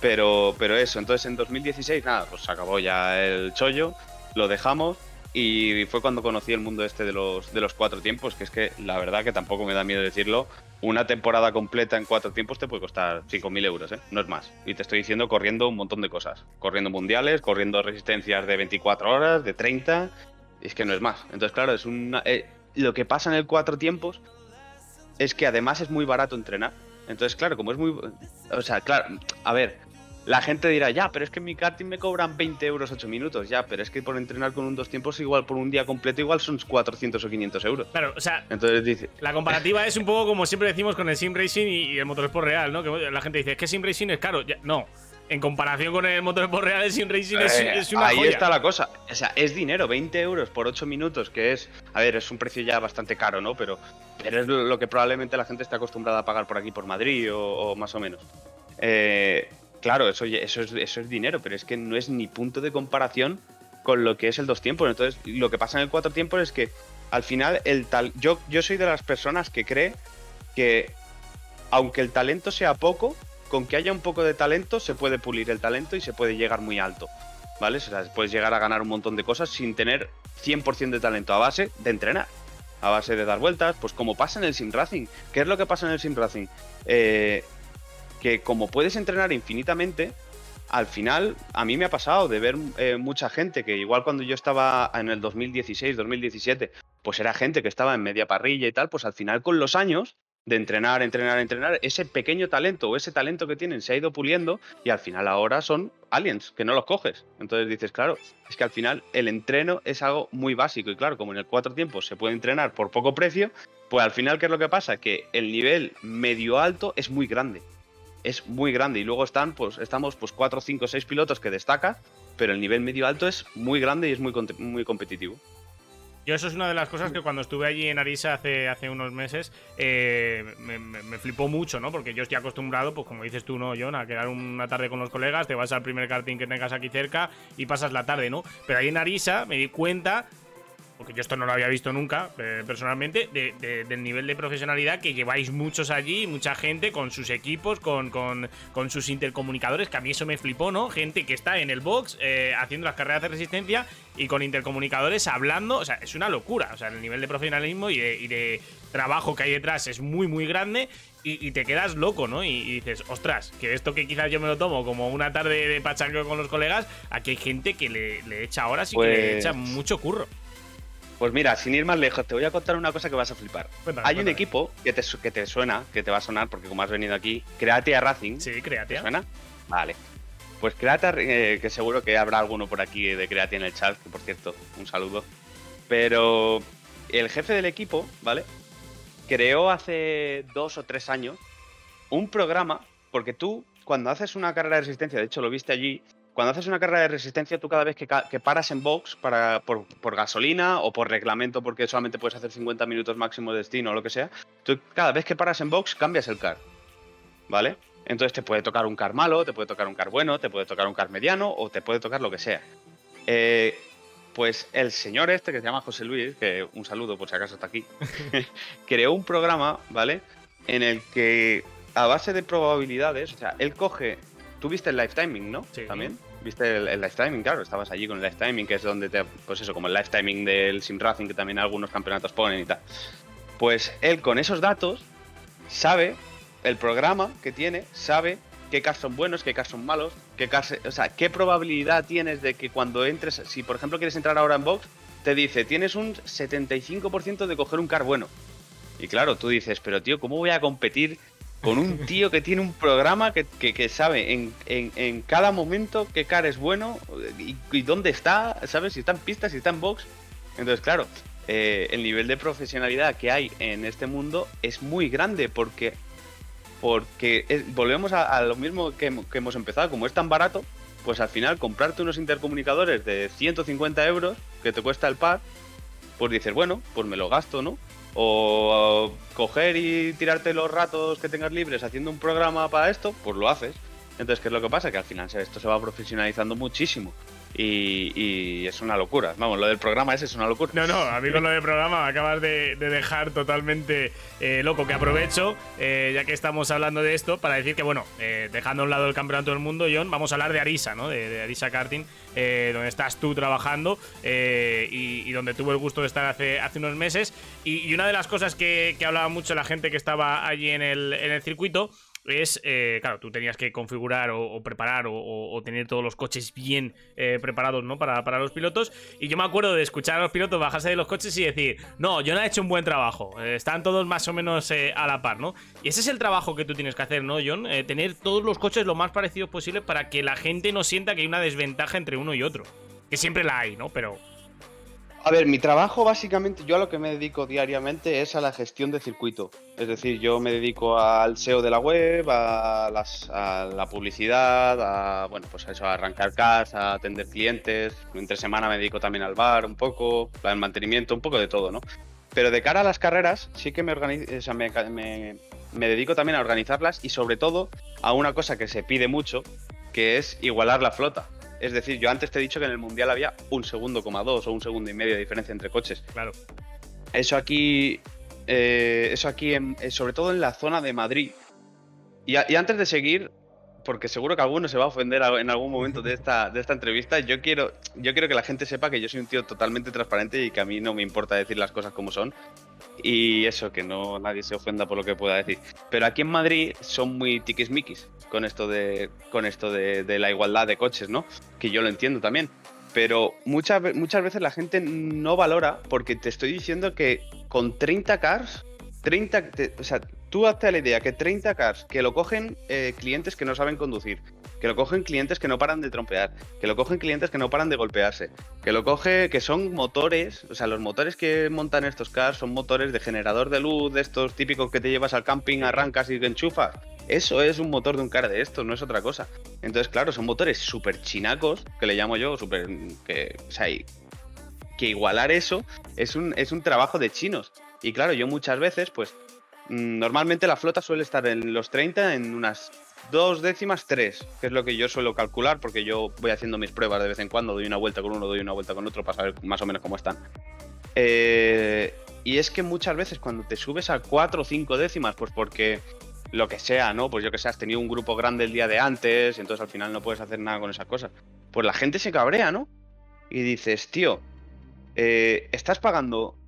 Pero, pero eso, entonces en 2016, nada, pues se acabó ya el chollo, lo dejamos y fue cuando conocí el mundo este de los, de los cuatro tiempos, que es que la verdad que tampoco me da miedo decirlo, una temporada completa en cuatro tiempos te puede costar 5.000 euros, ¿eh? no es más. Y te estoy diciendo corriendo un montón de cosas, corriendo mundiales, corriendo resistencias de 24 horas, de 30, es que no es más. Entonces, claro, es una... Eh, lo que pasa en el cuatro tiempos es que además es muy barato entrenar. Entonces, claro, como es muy... O sea, claro, a ver, la gente dirá, ya, pero es que en mi karting me cobran 20 euros 8 minutos, ya, pero es que por entrenar con un dos tiempos, igual por un día completo, igual son 400 o 500 euros. Claro, o sea, Entonces dice, la comparativa es un poco como siempre decimos con el sim racing y, el motorsport real, ¿no? Que la gente dice, es que sim racing es caro. Ya, no, en comparación con el motorsport real, el sim racing es, Eh, es una ahí joya. está la cosa. O sea, es dinero, 20 euros por 8 minutos, que es, a ver, es un precio ya bastante caro, ¿no? Pero, pero es lo que probablemente la gente está acostumbrada a pagar por aquí, por Madrid o, o más o menos. Eh, claro, eso, es dinero, pero es que no es ni punto de comparación con lo que es el dos tiempos. Entonces, lo que pasa en el cuatro tiempos es que al final el tal. Yo, yo soy de las personas que cree que aunque el talento sea poco, con que haya un poco de talento se puede pulir el talento y se puede llegar muy alto. ¿Vale? O sea, puedes llegar a ganar un montón de cosas sin tener 100% de talento a base de entrenar. A base de dar vueltas, pues como pasa en el Sim Racing. ¿Qué es lo que pasa en el Sim Racing? Eh, que como puedes entrenar infinitamente, al final a mí me ha pasado de ver eh, mucha gente que igual cuando yo estaba en el 2016, 2017, pues era gente que estaba en media parrilla y tal, pues al final con los años de entrenar, entrenar, entrenar, ese pequeño talento o ese talento que tienen se ha ido puliendo y al final ahora son aliens, que no los coges. Entonces dices, claro, es que al final el entreno es algo muy básico y claro, como en el cuatro tiempos se puede entrenar por poco precio, pues al final, ¿qué es lo que pasa? Que el nivel medio alto es muy grande. Es muy grande y luego están, pues, estamos pues 4, 5, 6 pilotos que destacan, pero el nivel medio alto es muy grande y es muy, muy competitivo. Yo eso es una de las cosas que cuando estuve allí en Arisa hace, hace unos meses eh, me flipó mucho, ¿no? Porque yo estoy acostumbrado, pues como dices tú, ¿no, John? A quedar una tarde con los colegas, te vas al primer karting que tengas aquí cerca y pasas la tarde, ¿no? Pero ahí en Arisa me di cuenta, porque yo esto no lo había visto nunca eh, personalmente, de- de- del nivel de profesionalidad que lleváis muchos allí, mucha gente con sus equipos, con, con- con sus intercomunicadores, que a mí eso me flipó, ¿no? Gente que está en el box eh, haciendo las carreras de resistencia y con intercomunicadores hablando, o sea, es una locura, o sea, el nivel de profesionalismo y de, y de trabajo que hay detrás es muy, muy grande. Y, y te quedas loco, ¿no? Y, y dices, ostras, que esto que quizás yo me lo tomo como una tarde de pachangueo con los colegas, aquí hay gente que le, le echa horas y que le Pues- echa mucho curro. Pues mira, sin ir más lejos, te voy a contar una cosa que vas a flipar. Cuéntame, Hay un equipo que te, que te suena, que te va a sonar, porque como has venido aquí, Creatia Racing. Sí, ¿Te créate. suena? Vale. Pues Creatia, eh, que seguro que habrá alguno por aquí de Creatia en el chat, que por cierto, un saludo. Pero el jefe del equipo, ¿vale? Creó hace dos o tres años un programa, porque tú, cuando haces una carrera de resistencia, de hecho lo viste allí, cuando haces una carrera de resistencia, tú cada vez que, paras en box para, por, por gasolina o por reglamento, porque solamente puedes hacer 50 minutos máximo de destino o lo que sea, tú cada vez que paras en box cambias el car. ¿Vale? Entonces te puede tocar un car malo, te puede tocar un car bueno, te puede tocar un car mediano o te puede tocar lo que sea. Eh, pues el señor este que se llama José Luis, que un saludo por si acaso está aquí, creó un programa, ¿vale? En el que a base de probabilidades, o sea, él coge, tú viste el live timing, ¿no? Sí. También. ¿Viste el, el live timing? Claro, estabas allí con el live timing, que es donde te, pues eso, como el live timing del Sim Racing, que también algunos campeonatos ponen y tal. Pues él con esos datos sabe el programa que tiene, sabe qué cars son buenos, qué cars son malos, qué cars, o sea, qué probabilidad tienes de que cuando entres, si por ejemplo quieres entrar ahora en box, te dice, tienes un 75% de coger un car bueno. Y claro, tú dices, pero tío, ¿cómo voy a competir con un tío que tiene un programa que, sabe en, cada momento qué car es bueno y, dónde está, ¿sabes? Si está en pistas, si está en box. Entonces, claro, eh, el nivel de profesionalidad que hay en este mundo es muy grande porque, porque volvemos a, lo mismo que, que hemos empezado, como es tan barato, pues al final comprarte unos intercomunicadores de 150 euros que te cuesta el par, pues dices, bueno, pues me lo gasto, ¿no? O coger y tirarte los ratos que tengas libres haciendo un programa para esto, pues lo haces. Entonces, ¿qué es lo que pasa? Que al final esto se va profesionalizando muchísimo. Y, es una locura. Vamos, lo del programa ese es una locura. No, no, a mí con lo del programa acabas de, dejar totalmente eh, loco. Que aprovecho, eh, ya que estamos hablando de esto, para decir que, bueno, eh, dejando a un lado el campeonato del mundo, John, vamos a hablar de Arisa, ¿no? De, Arisa Karting, donde estás tú trabajando y, donde tuve el gusto de estar hace, hace unos meses. Y, una de las cosas que, que, hablaba mucho la gente que estaba allí en el, en el circuito es, eh, claro, tú tenías que configurar o, preparar o, tener todos los coches bien eh, preparados, ¿no? Para, para, los pilotos. Y yo me acuerdo de escuchar a los pilotos bajarse de los coches y decir, no, yo no he hecho un buen trabajo, eh, están todos más o menos a la par, ¿no? Y ese es el trabajo que tú tienes que hacer, ¿no, John? tener todos los coches lo más parecidos posible para que la gente no sienta que hay una desventaja entre uno y otro. Que siempre la hay, ¿no? Pero a ver, mi trabajo básicamente, yo a lo que me dedico diariamente es a la gestión de circuito. Es decir, yo me dedico al SEO de la web, a, la publicidad, a, bueno, pues a eso, a arrancar cars, a atender clientes. Entre semana me dedico también al bar un poco, al mantenimiento, un poco de todo, ¿no? Pero de cara a las carreras, sí que me, organizo, o sea, me, me dedico también a organizarlas y sobre todo a una cosa que se pide mucho, que es igualar la flota. Es decir, yo antes te he dicho que en el Mundial había un segundo, coma dos o un segundo y medio de diferencia entre coches. Claro. Eso aquí, eh, eso aquí, eh, sobre todo en la zona de Madrid. Y, antes de seguir, porque seguro que alguno se va a ofender en algún momento de esta, de esta entrevista, yo quiero, yo quiero que la gente sepa que yo soy un tío totalmente transparente y que a mí no me importa decir las cosas como son. Y eso, que no nadie se ofenda por lo que pueda decir. Pero aquí en Madrid son muy tiquismiquis con esto de con esto de, la igualdad de coches, ¿no? Que yo lo entiendo también. Pero muchas, muchas veces la gente no valora porque te estoy diciendo que con 30 cars, 30, o sea, tú hazte la idea que 30 cars que lo cogen eh, clientes que no saben conducir, que lo cogen clientes que no paran de trompear, que lo cogen clientes que no paran de golpearse, que lo coge, que son motores, o sea, los motores que montan estos cars son motores de generador de luz, de estos típicos que te llevas al camping, arrancas y te enchufas. Eso es un motor de un car de esto, no es otra cosa. Entonces, claro, son motores súper chinacos, que le llamo yo, súper. que. O sea, que igualar eso es un, es un trabajo de chinos. Y claro, yo muchas veces, pues, mm, normalmente la flota suele estar en los 30 en unas dos décimas, tres, que es lo que yo suelo calcular, porque yo voy haciendo mis pruebas de vez en cuando, doy una vuelta con uno, doy una vuelta con otro para saber más o menos cómo están. Eh, y es que muchas veces cuando te subes a cuatro o cinco décimas, pues porque lo que sea, ¿no? Pues yo que sé, has tenido un grupo grande el día de antes, y entonces al final no puedes hacer nada con esas cosas. Pues la gente se cabrea, ¿no? Y dices, tío, eh, estás pagando,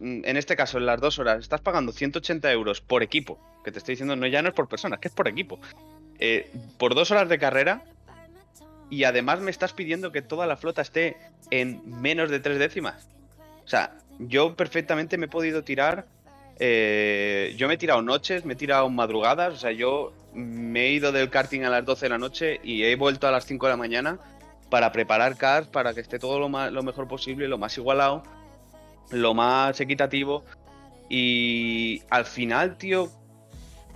en este caso, en las dos horas, estás pagando 180 euros por equipo que te estoy diciendo no ya no es por personas, que es por equipo. Eh, por dos horas de carrera y además me estás pidiendo que toda la flota esté en menos de tres décimas. O sea, yo perfectamente me he podido tirar. Eh, yo me he tirado noches, me he tirado madrugadas. O sea, yo me he ido del karting a las 12 de la noche y he vuelto a las 5 de la mañana para preparar cars para que esté todo lo, más, lo mejor posible, lo más igualado, lo más equitativo. Y al final, tío,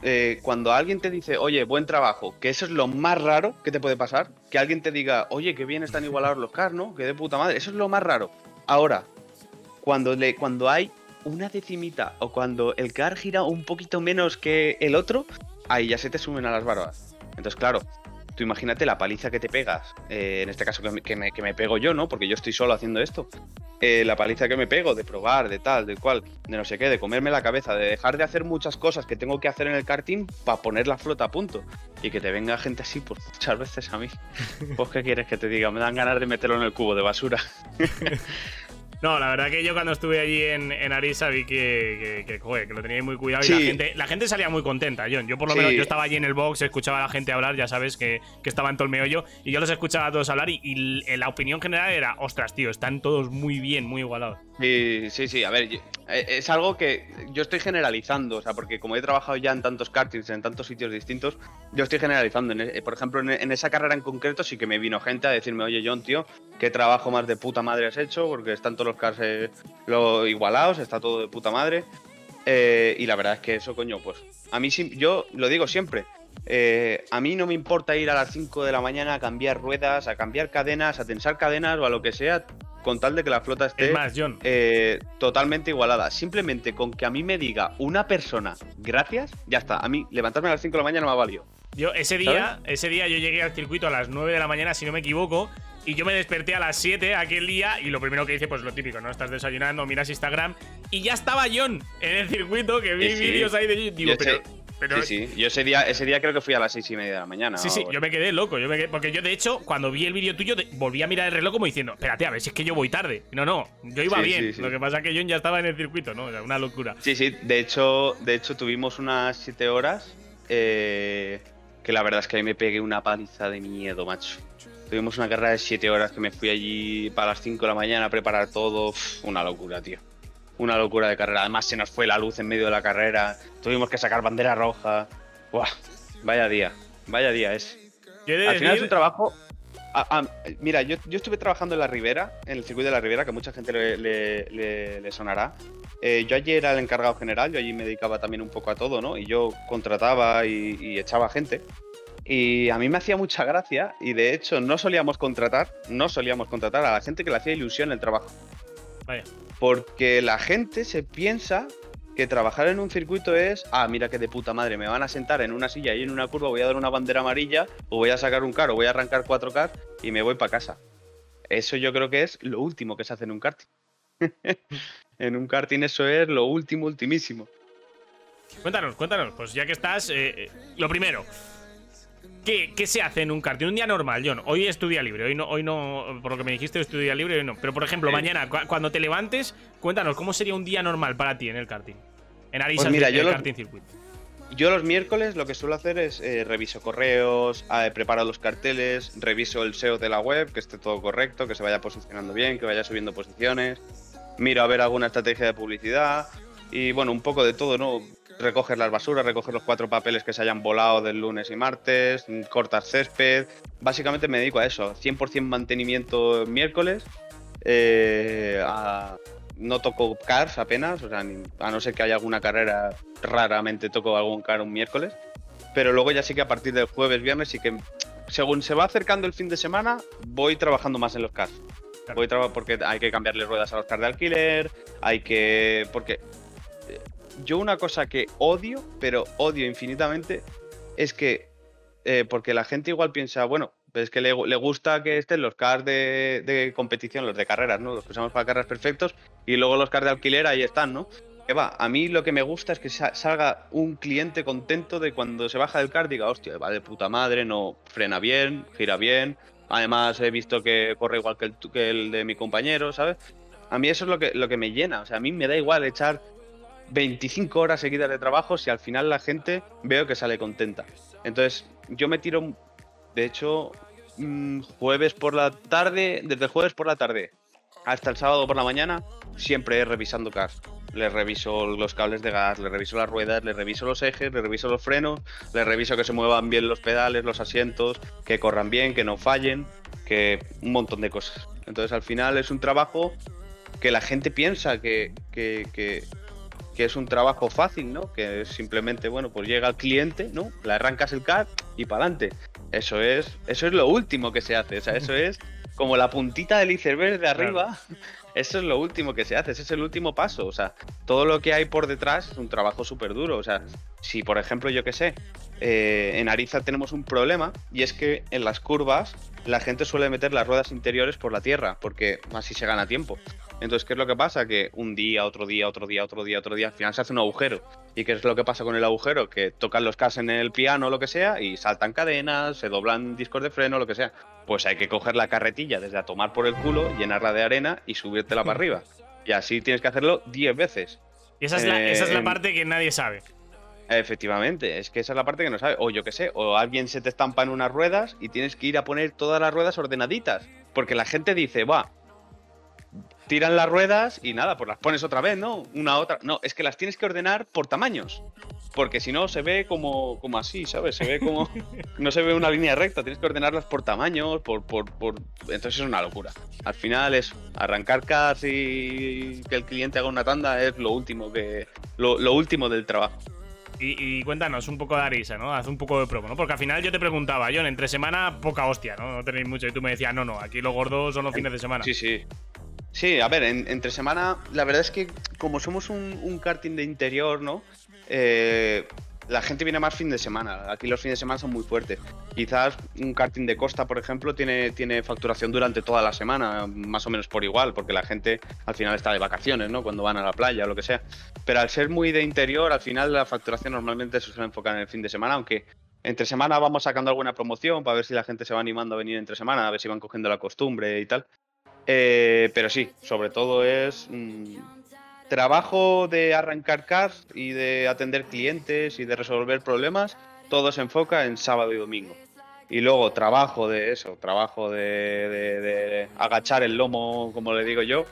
eh, cuando alguien te dice, oye, buen trabajo, que eso es lo más raro que te puede pasar, que alguien te diga, oye, que bien están igualados los cars, ¿no? Que de puta madre, eso es lo más raro. Ahora, cuando, le, cuando hay una decimita o cuando el car gira un poquito menos que el otro, ahí ya se te suben a las barbas. Entonces, claro, tú imagínate la paliza que te pegas, eh, en este caso que me, que me, pego yo, ¿no? Porque yo estoy solo haciendo esto. Eh, la paliza que me pego de probar, de tal, de cual, de no sé qué, de comerme la cabeza, de dejar de hacer muchas cosas que tengo que hacer en el karting para poner la flota a punto. Y que te venga gente así, pues muchas veces a mí. Pues, ¿qué quieres que te diga? Me dan ganas de meterlo en el cubo de basura. No, la verdad que yo cuando estuve allí en, Arisa vi que, que, lo teníais muy cuidado y la, gente, la gente salía muy contenta, John. Yo por lo menos yo estaba allí en el box, escuchaba a la gente hablar, ya sabes que, estaba en todo el meollo, y yo los escuchaba a todos hablar y, la opinión general era, ostras, tío, están todos muy bien, muy igualados. Sí, sí, sí. A ver, eh, es algo que yo estoy generalizando, o sea, porque como he trabajado ya en tantos kartings, en tantos sitios distintos, yo estoy generalizando. E, por ejemplo, en, esa carrera en concreto sí que me vino gente a decirme, oye, John, tío, ¿qué trabajo más de puta madre has hecho? Porque están todos los cars eh, lo igualados, está todo de puta madre. Eh, y la verdad es que eso, coño, pues a mí sí, yo lo digo siempre. A mí no me importa ir a las 5 de la mañana a cambiar ruedas, a cambiar cadenas, a tensar cadenas o a lo que sea, con tal de que la flota esté eh, totalmente igualada. Simplemente con que a mí me diga una persona gracias, ya está. A mí levantarme a las 5 de la mañana no me ha valido. Yo ese día, ese día yo llegué al circuito a las 9 de la mañana, si no me equivoco, y yo me desperté a las 7 aquel día y lo primero que hice, pues lo típico, ¿no? Estás desayunando, miras Instagram y ya estaba John en el circuito, que vi vídeos ahí de Digo, pero, sí, sí. Yo ese día, ese día creo que fui a las seis y media de la mañana. Sí, sí, yo me quedé loco. Yo me quedé, porque yo, de hecho, cuando vi el vídeo tuyo, volví a mirar el reloj como diciendo, espérate, a ver si es que yo voy tarde. No, no, yo iba bien. Lo que pasa es que John ya estaba en el circuito, ¿no? Era una locura. Sí, sí. De hecho, de hecho tuvimos unas siete horas eh, que la verdad es que a mí me pegué una paliza de miedo, macho. Tuvimos una carrera de siete horas que me fui allí para las 5 de la mañana a preparar todo. una locura, tío una locura de carrera. Además, se nos fue la luz en medio de la carrera. Tuvimos que sacar bandera roja. Buah, vaya día, vaya día es. Al final es un trabajo. mira, yo, estuve trabajando en la Ribera, en el circuito de la Ribera, que mucha gente le, sonará. Eh, yo allí era el encargado general, yo allí me dedicaba también un poco a todo, ¿no? Y yo contrataba y, y echaba gente. Y a mí me hacía mucha gracia y de hecho no solíamos contratar, no solíamos contratar a la gente que le hacía ilusión el trabajo. Vaya. Porque la gente se piensa que trabajar en un circuito es, ah, mira que de puta madre, me van a sentar en una silla y en una curva, voy a dar una bandera amarilla, o voy a sacar un car, o voy a arrancar cuatro cars y me voy para casa. Eso yo creo que es lo último que se hace en un karting. en un karting eso es lo último, ultimísimo. Cuéntanos, cuéntanos, pues ya que estás, eh, eh, lo primero, ¿Qué, se hace en un karting? Un día normal, John. Hoy es tu día libre. Hoy no, hoy no, por lo que me dijiste, es tu día libre. Hoy no. Pero por ejemplo, mañana, cuando te levantes, cuéntanos, ¿cómo sería un día normal para ti en el karting? En Arisa, pues mira, yo el karting circuit. Yo los miércoles lo que suelo hacer es eh, reviso correos, eh, preparo los carteles, reviso el SEO de la web, que esté todo correcto, que se vaya posicionando bien, que vaya subiendo posiciones, miro a ver alguna estrategia de publicidad y bueno, un poco de todo, ¿no? Recoger las basuras, recoger los cuatro papeles que se hayan volado del lunes y martes, cortar césped. Básicamente me dedico a eso, 100% mantenimiento miércoles. Eh, no toco cars apenas, o sea, a no ser que haya alguna carrera, raramente toco algún car un miércoles. Pero luego ya sí que a partir del jueves, viernes, sí que según se va acercando el fin de semana, voy trabajando más en los cars. Voy porque hay que cambiarle ruedas a los cars de alquiler, hay que. Porque yo una cosa que odio, pero odio infinitamente, es que, eh, porque la gente igual piensa, bueno, es que le, gusta que estén los cars de, competición, los de carreras, ¿no? Los que usamos para carreras perfectos, y luego los cars de alquiler ahí están, ¿no? Que va, a mí lo que me gusta es que salga un cliente contento de cuando se baja del car, diga, hostia, va de puta madre, no frena bien, gira bien, además he visto que corre igual que el, que el de mi compañero, ¿sabes? A mí eso es lo que, lo que me llena, o sea, a mí me da igual echar 25 horas seguidas de trabajo si al final la gente veo que sale contenta. Entonces, yo me tiro, de hecho, mm, jueves por la tarde, desde jueves por la tarde hasta el sábado por la mañana, siempre revisando cars. Le reviso los cables de gas, le reviso las ruedas, le reviso los ejes, le reviso los frenos, le reviso que se muevan bien los pedales, los asientos, que corran bien, que no fallen, que un montón de cosas. Entonces al final es un trabajo que la gente piensa que, que que es un trabajo fácil, ¿no? Que es simplemente, bueno, pues llega el cliente, ¿no? Le arrancas el car y para adelante. Eso es, eso es lo último que se hace, o sea, eso es como la puntita del iceberg de arriba. Eso es lo último que se hace, ese es el último paso. O sea, todo lo que hay por detrás es un trabajo súper duro. O sea, si por ejemplo, yo que sé, eh, en Ariza tenemos un problema y es que en las curvas la gente suele meter las ruedas interiores por la tierra, porque así se gana tiempo. Entonces, ¿qué es lo que pasa? Que un día, otro día, otro día, otro día, otro día, al final se hace un agujero. ¿Y qué es lo que pasa con el agujero? Que tocan los cas en el piano o lo que sea y saltan cadenas, se doblan discos de freno, lo que sea. Pues hay que coger la carretilla desde a tomar por el culo, llenarla de arena y subírtela para arriba. Y así tienes que hacerlo 10 veces. Y esa es, la, esa es la eh, parte que nadie sabe. Efectivamente, es que esa es la parte que no sabe. O yo qué sé, o alguien se te estampa en unas ruedas y tienes que ir a poner todas las ruedas ordenaditas. Porque la gente dice, va, tiran las ruedas y nada, pues las pones otra vez, ¿no? Una otra. No, es que las tienes que ordenar por tamaños. Porque si no, se ve como, como así, ¿sabes? Se ve como. no se ve una línea recta, tienes que ordenarlas por tamaños, por, por, por. Entonces es una locura. Al final es arrancar cars y que el cliente haga una tanda es lo último que. lo, lo último del trabajo. Y, cuéntanos un poco de Arisa, ¿no? Haz un poco de promo, ¿no? Porque al final yo te preguntaba, John, entre semana poca hostia, ¿no? No tenéis mucho. Y tú me decías, no, no, aquí lo gordo son los fines de semana. Sí, sí. Sí, a ver, entre semana, la verdad es que como somos un, karting de interior, ¿no? Eh, la gente viene más fin de semana. Aquí los fines de semana son muy fuertes. Quizás un karting de costa, por ejemplo, tiene, tiene facturación durante toda la semana, más o menos por igual, porque la gente al final está de vacaciones, ¿no? Cuando van a la playa o lo que sea. Pero al ser muy de interior, al final la facturación normalmente se suele enfocar en el fin de semana, aunque entre semana vamos sacando alguna promoción para ver si la gente se va animando a venir entre semana, a ver si van cogiendo la costumbre y tal. Eh, pero sí, sobre todo es mm, trabajo de arrancar cars y de atender clientes y de resolver problemas. Todo se enfoca en sábado y domingo. Y luego trabajo de eso, trabajo de agachar el lomo, como le digo yo,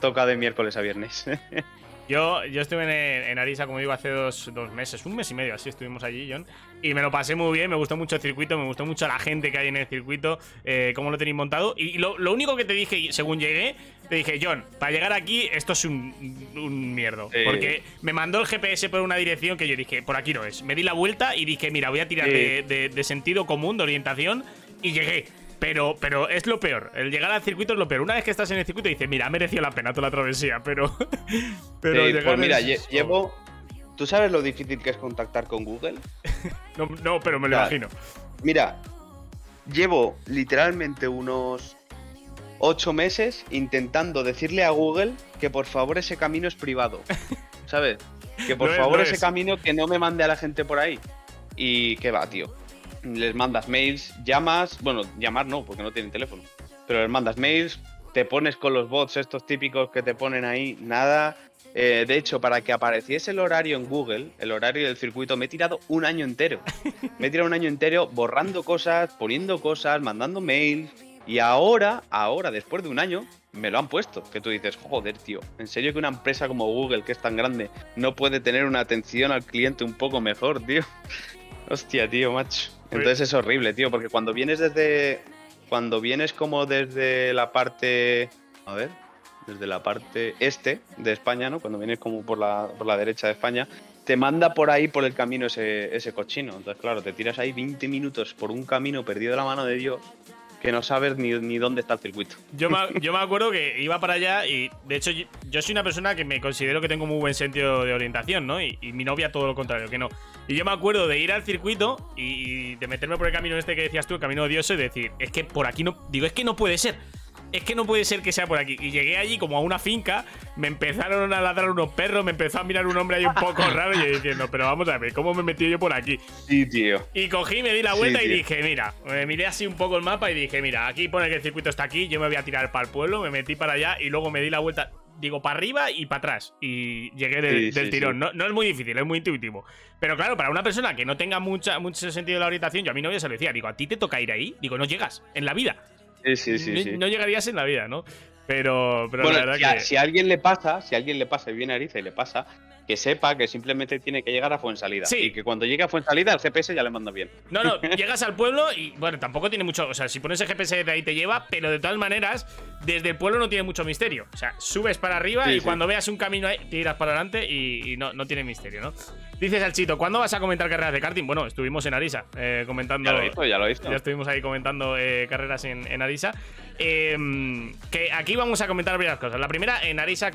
toca de miércoles a viernes. Yo, yo estuve en, en, Arisa, como digo, hace dos, meses, un mes y medio, así estuvimos allí, John. Y me lo pasé muy bien, me gustó mucho el circuito, me gustó mucho la gente que hay en el circuito, eh, cómo lo tenéis montado. Y lo, único que te dije, según llegué, te dije, John, para llegar aquí, esto es un, un mierdo. Porque me mandó el GPS por una dirección que yo dije, por aquí no es. Me di la vuelta y dije, mira, voy a tirar de, de sentido común, de orientación, y llegué. Pero, pero es lo peor. El llegar al circuito es lo peor. Una vez que estás en el circuito dices, mira, ha merecido la pena toda la travesía, pero. pero pues mira, llevo. ¿Tú sabes lo difícil que es contactar con Google? no, pero me lo imagino. Mira, llevo literalmente unos ocho meses intentando decirle a Google que por favor ese camino es privado. ¿Sabes? Que por favor ese camino que no me mande a la gente por ahí. Y qué va, tío les mandas mails, llamas, bueno, llamar no, porque no tienen teléfono, pero les mandas mails, te pones con los bots estos típicos que te ponen ahí, nada. Eh, de hecho, para que apareciese el horario en Google, el horario del circuito, me he tirado un año entero. Me he tirado un año entero borrando cosas, poniendo cosas, mandando mails. Y ahora, ahora, después de un año, me lo han puesto. Que tú dices, joder, tío, ¿en serio que una empresa como Google, que es tan grande, no puede tener una atención al cliente un poco mejor, tío? Hostia, tío, macho. Entonces es horrible, tío, porque cuando vienes desde. Cuando vienes como desde la parte. A ver. Desde la parte este de España, ¿no? Cuando vienes como por la, por la derecha de España, te manda por ahí por el camino ese, ese cochino. Entonces, claro, te tiras ahí 20 minutos por un camino perdido de la mano de Dios que no sabes ni, ni, dónde está el circuito. Yo me, yo me acuerdo que iba para allá y, de hecho, yo, soy una persona que me considero que tengo muy buen sentido de orientación, ¿no? Y, mi novia todo lo contrario, que no. Y yo me acuerdo de ir al circuito y, de meterme por el camino este que decías tú, el camino odioso, y decir, es que por aquí no. Digo, es que no puede ser es que no puede ser que sea por aquí. Y llegué allí como a una finca, me empezaron a ladrar unos perros, me empezó a mirar un hombre ahí un poco raro y yo diciendo, pero vamos a ver, ¿cómo me metí yo por aquí? Sí, tío. Y cogí, me di la vuelta y dije, mira, me miré así un poco el mapa y dije, mira, aquí pone que el circuito está aquí, yo me voy a tirar para el pueblo, me metí para allá y luego me di la vuelta digo, para arriba y para atrás. Y llegué del tirón. No, no, es muy difícil, es muy intuitivo. Pero claro, para una persona que no tenga mucha, mucho sentido de la orientación, yo a mi novia se lo decía, digo, ¿a ti te toca ir ahí? Digo, no llegas en la vida. Sí, sí, sí, no, llegarías en la vida, ¿no? Pero, pero la verdad si, que... si a alguien le pasa, si a alguien le pasa y viene a Ariza y le pasa, que sepa que simplemente tiene que llegar a Fuensalida. Sí. Y que cuando llegue a Fuensalida, el GPS ya le manda bien. No, no, llegas al pueblo y, bueno, tampoco tiene mucho. O sea, si pones el GPS de ahí te lleva, pero de todas maneras, desde el pueblo no tiene mucho misterio. O sea, subes para arriba y cuando veas un camino ahí, tiras para adelante y, no, no tiene misterio, ¿no? Dices al Chito, ¿cuándo vas a comentar carreras de karting? Bueno, estuvimos en Arisa eh, comentando. Ya lo hizo, ya lo hizo. Ya estuvimos ahí comentando eh, carreras en, en Arisa. Em, que aquí vamos a comentar varias cosas. La primera, en Arisa,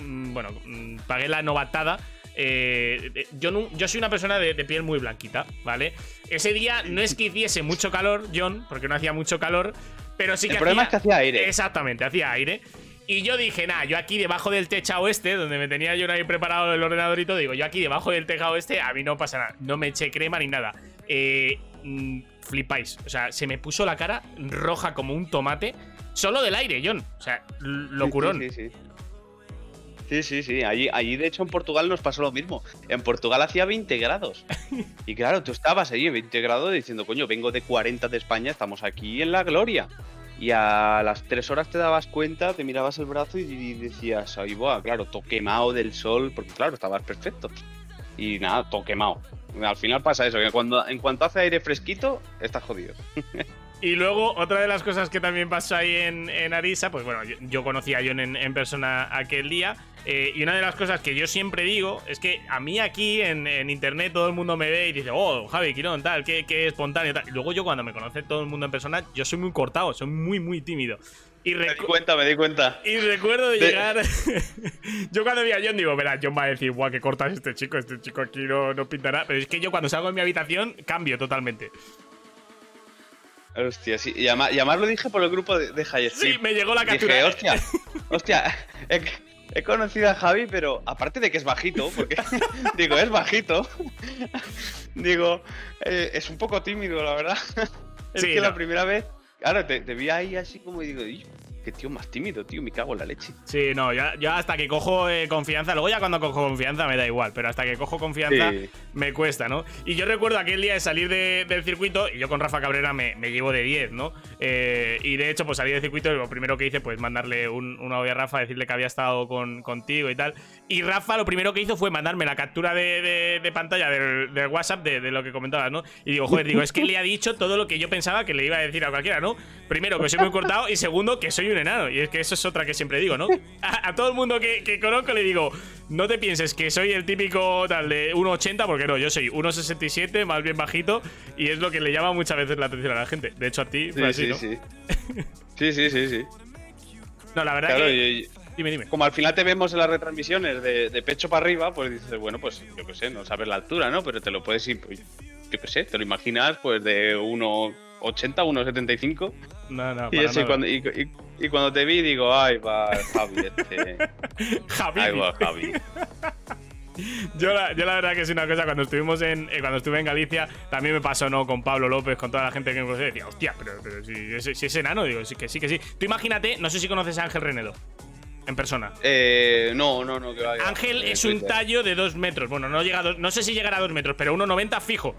bueno, mm, pagué la novatada. Eh, yo, yo soy una persona de, piel muy blanquita, ¿vale? Ese día no es que hiciese mucho calor, John, porque no hacía mucho calor, pero sí que El problema es que hacía aire. Exactamente, hacía aire. Y yo dije, nada, yo aquí debajo del techado este, donde me tenía yo ahí preparado el ordenadorito, digo, yo aquí debajo del tejado este, a mí no pasa nada. No me eché crema ni nada. Eh, mm, flipáis. O sea, se me puso la cara roja como un tomate. Solo del aire, John. O sea, locurón. Sí, sí, sí. Sí, sí, sí. Allí, allí, de hecho, en Portugal nos pasó lo mismo. En Portugal hacía 20 grados. Y claro, tú estabas allí en 20 grados diciendo, coño, vengo de 40 de España, estamos aquí en la gloria. y a las tres horas te dabas cuenta, te mirabas el brazo y decías, ay, buah, claro, todo quemado del sol, porque claro, estabas perfecto. Y nada, todo quemado. Al final pasa eso, que cuando, en cuanto hace aire fresquito, estás jodido. Y luego, otra de las cosas que también pasó ahí en, Arisa, pues bueno, yo, conocí a John en, persona aquel día. Eh, y una de las cosas que yo siempre digo es que a mí aquí en, internet todo el mundo me ve y dice, oh, Javi Quirón, tal, qué, espontáneo, tal. Y luego yo cuando me conoce todo el mundo en persona, yo soy muy cortado, soy muy, muy tímido. Y me di cuenta, me di cuenta. Y recuerdo de llegar. yo cuando vi a John digo, verá, John va a decir, guau, qué cortas este chico, este chico aquí no, no pintará. Pero es que yo cuando salgo de mi habitación cambio totalmente. Hostia, sí. Y además, lo dije por el grupo de, de Sí, me llegó la captura. hostia, hostia, he, conocido a Javi, pero aparte de que es bajito, porque digo, es bajito, digo, eh, es un poco tímido, la verdad. es que la primera vez, claro, te, te, vi ahí así como y digo, qué tío más tímido, tío, me cago en la leche. Sí, no, ya, ya hasta que cojo eh, confianza, luego ya cuando cojo confianza me da igual, pero hasta que cojo confianza me cuesta, ¿no? Y yo recuerdo aquel día de salir del circuito, y yo con Rafa Cabrera me, llevo de 10, ¿no? Eh, y de hecho, pues salí del circuito y lo primero que hice, pues mandarle un, un audio a Rafa, decirle que había estado con, contigo y tal. Y Rafa lo primero que hizo fue mandarme la captura de, pantalla del, WhatsApp de, lo que comentabas, ¿no? Y digo, joder, digo, es que le ha dicho todo lo que yo pensaba que le iba a decir a cualquiera, ¿no? Primero, que soy muy cortado y segundo, que soy un enano. Y es que eso es otra que siempre digo, ¿no? A, todo el mundo que, conozco le digo, no te pienses que soy el típico tal de 1,80, porque no, yo soy 1,67, más bien bajito, y es lo que le llama muchas veces la atención a la gente. De hecho, a ti fue sí, así, sí, Sí. sí, sí, sí, No, la verdad que... Dime, dime. Como al final te vemos en las retransmisiones de, pecho para arriba, pues dices, bueno, pues yo qué sé, no sabes la altura, ¿no? Pero te lo puedes ir, pues, yo qué sé, te lo imaginas pues de 1,80, 1,75. No, no, y, cuando, y, cuando te vi, digo, ay, va, Javi, este. Javi. Ay, va, Javi. Yo la, yo la, verdad que es una cosa, cuando estuvimos en eh, cuando estuve en Galicia, también me pasó, ¿no? Con Pablo López, con toda la gente que me conocía, decía, hostia, pero, pero si, si, es enano, digo, sí que sí, que sí. Tú imagínate, no sé si conoces a Ángel Renedo en persona. Eh, no, no, no. Que vaya. Ángel es un tallo de dos metros. Bueno, no, llega no sé si llegará a dos metros, pero 1,90 fijo.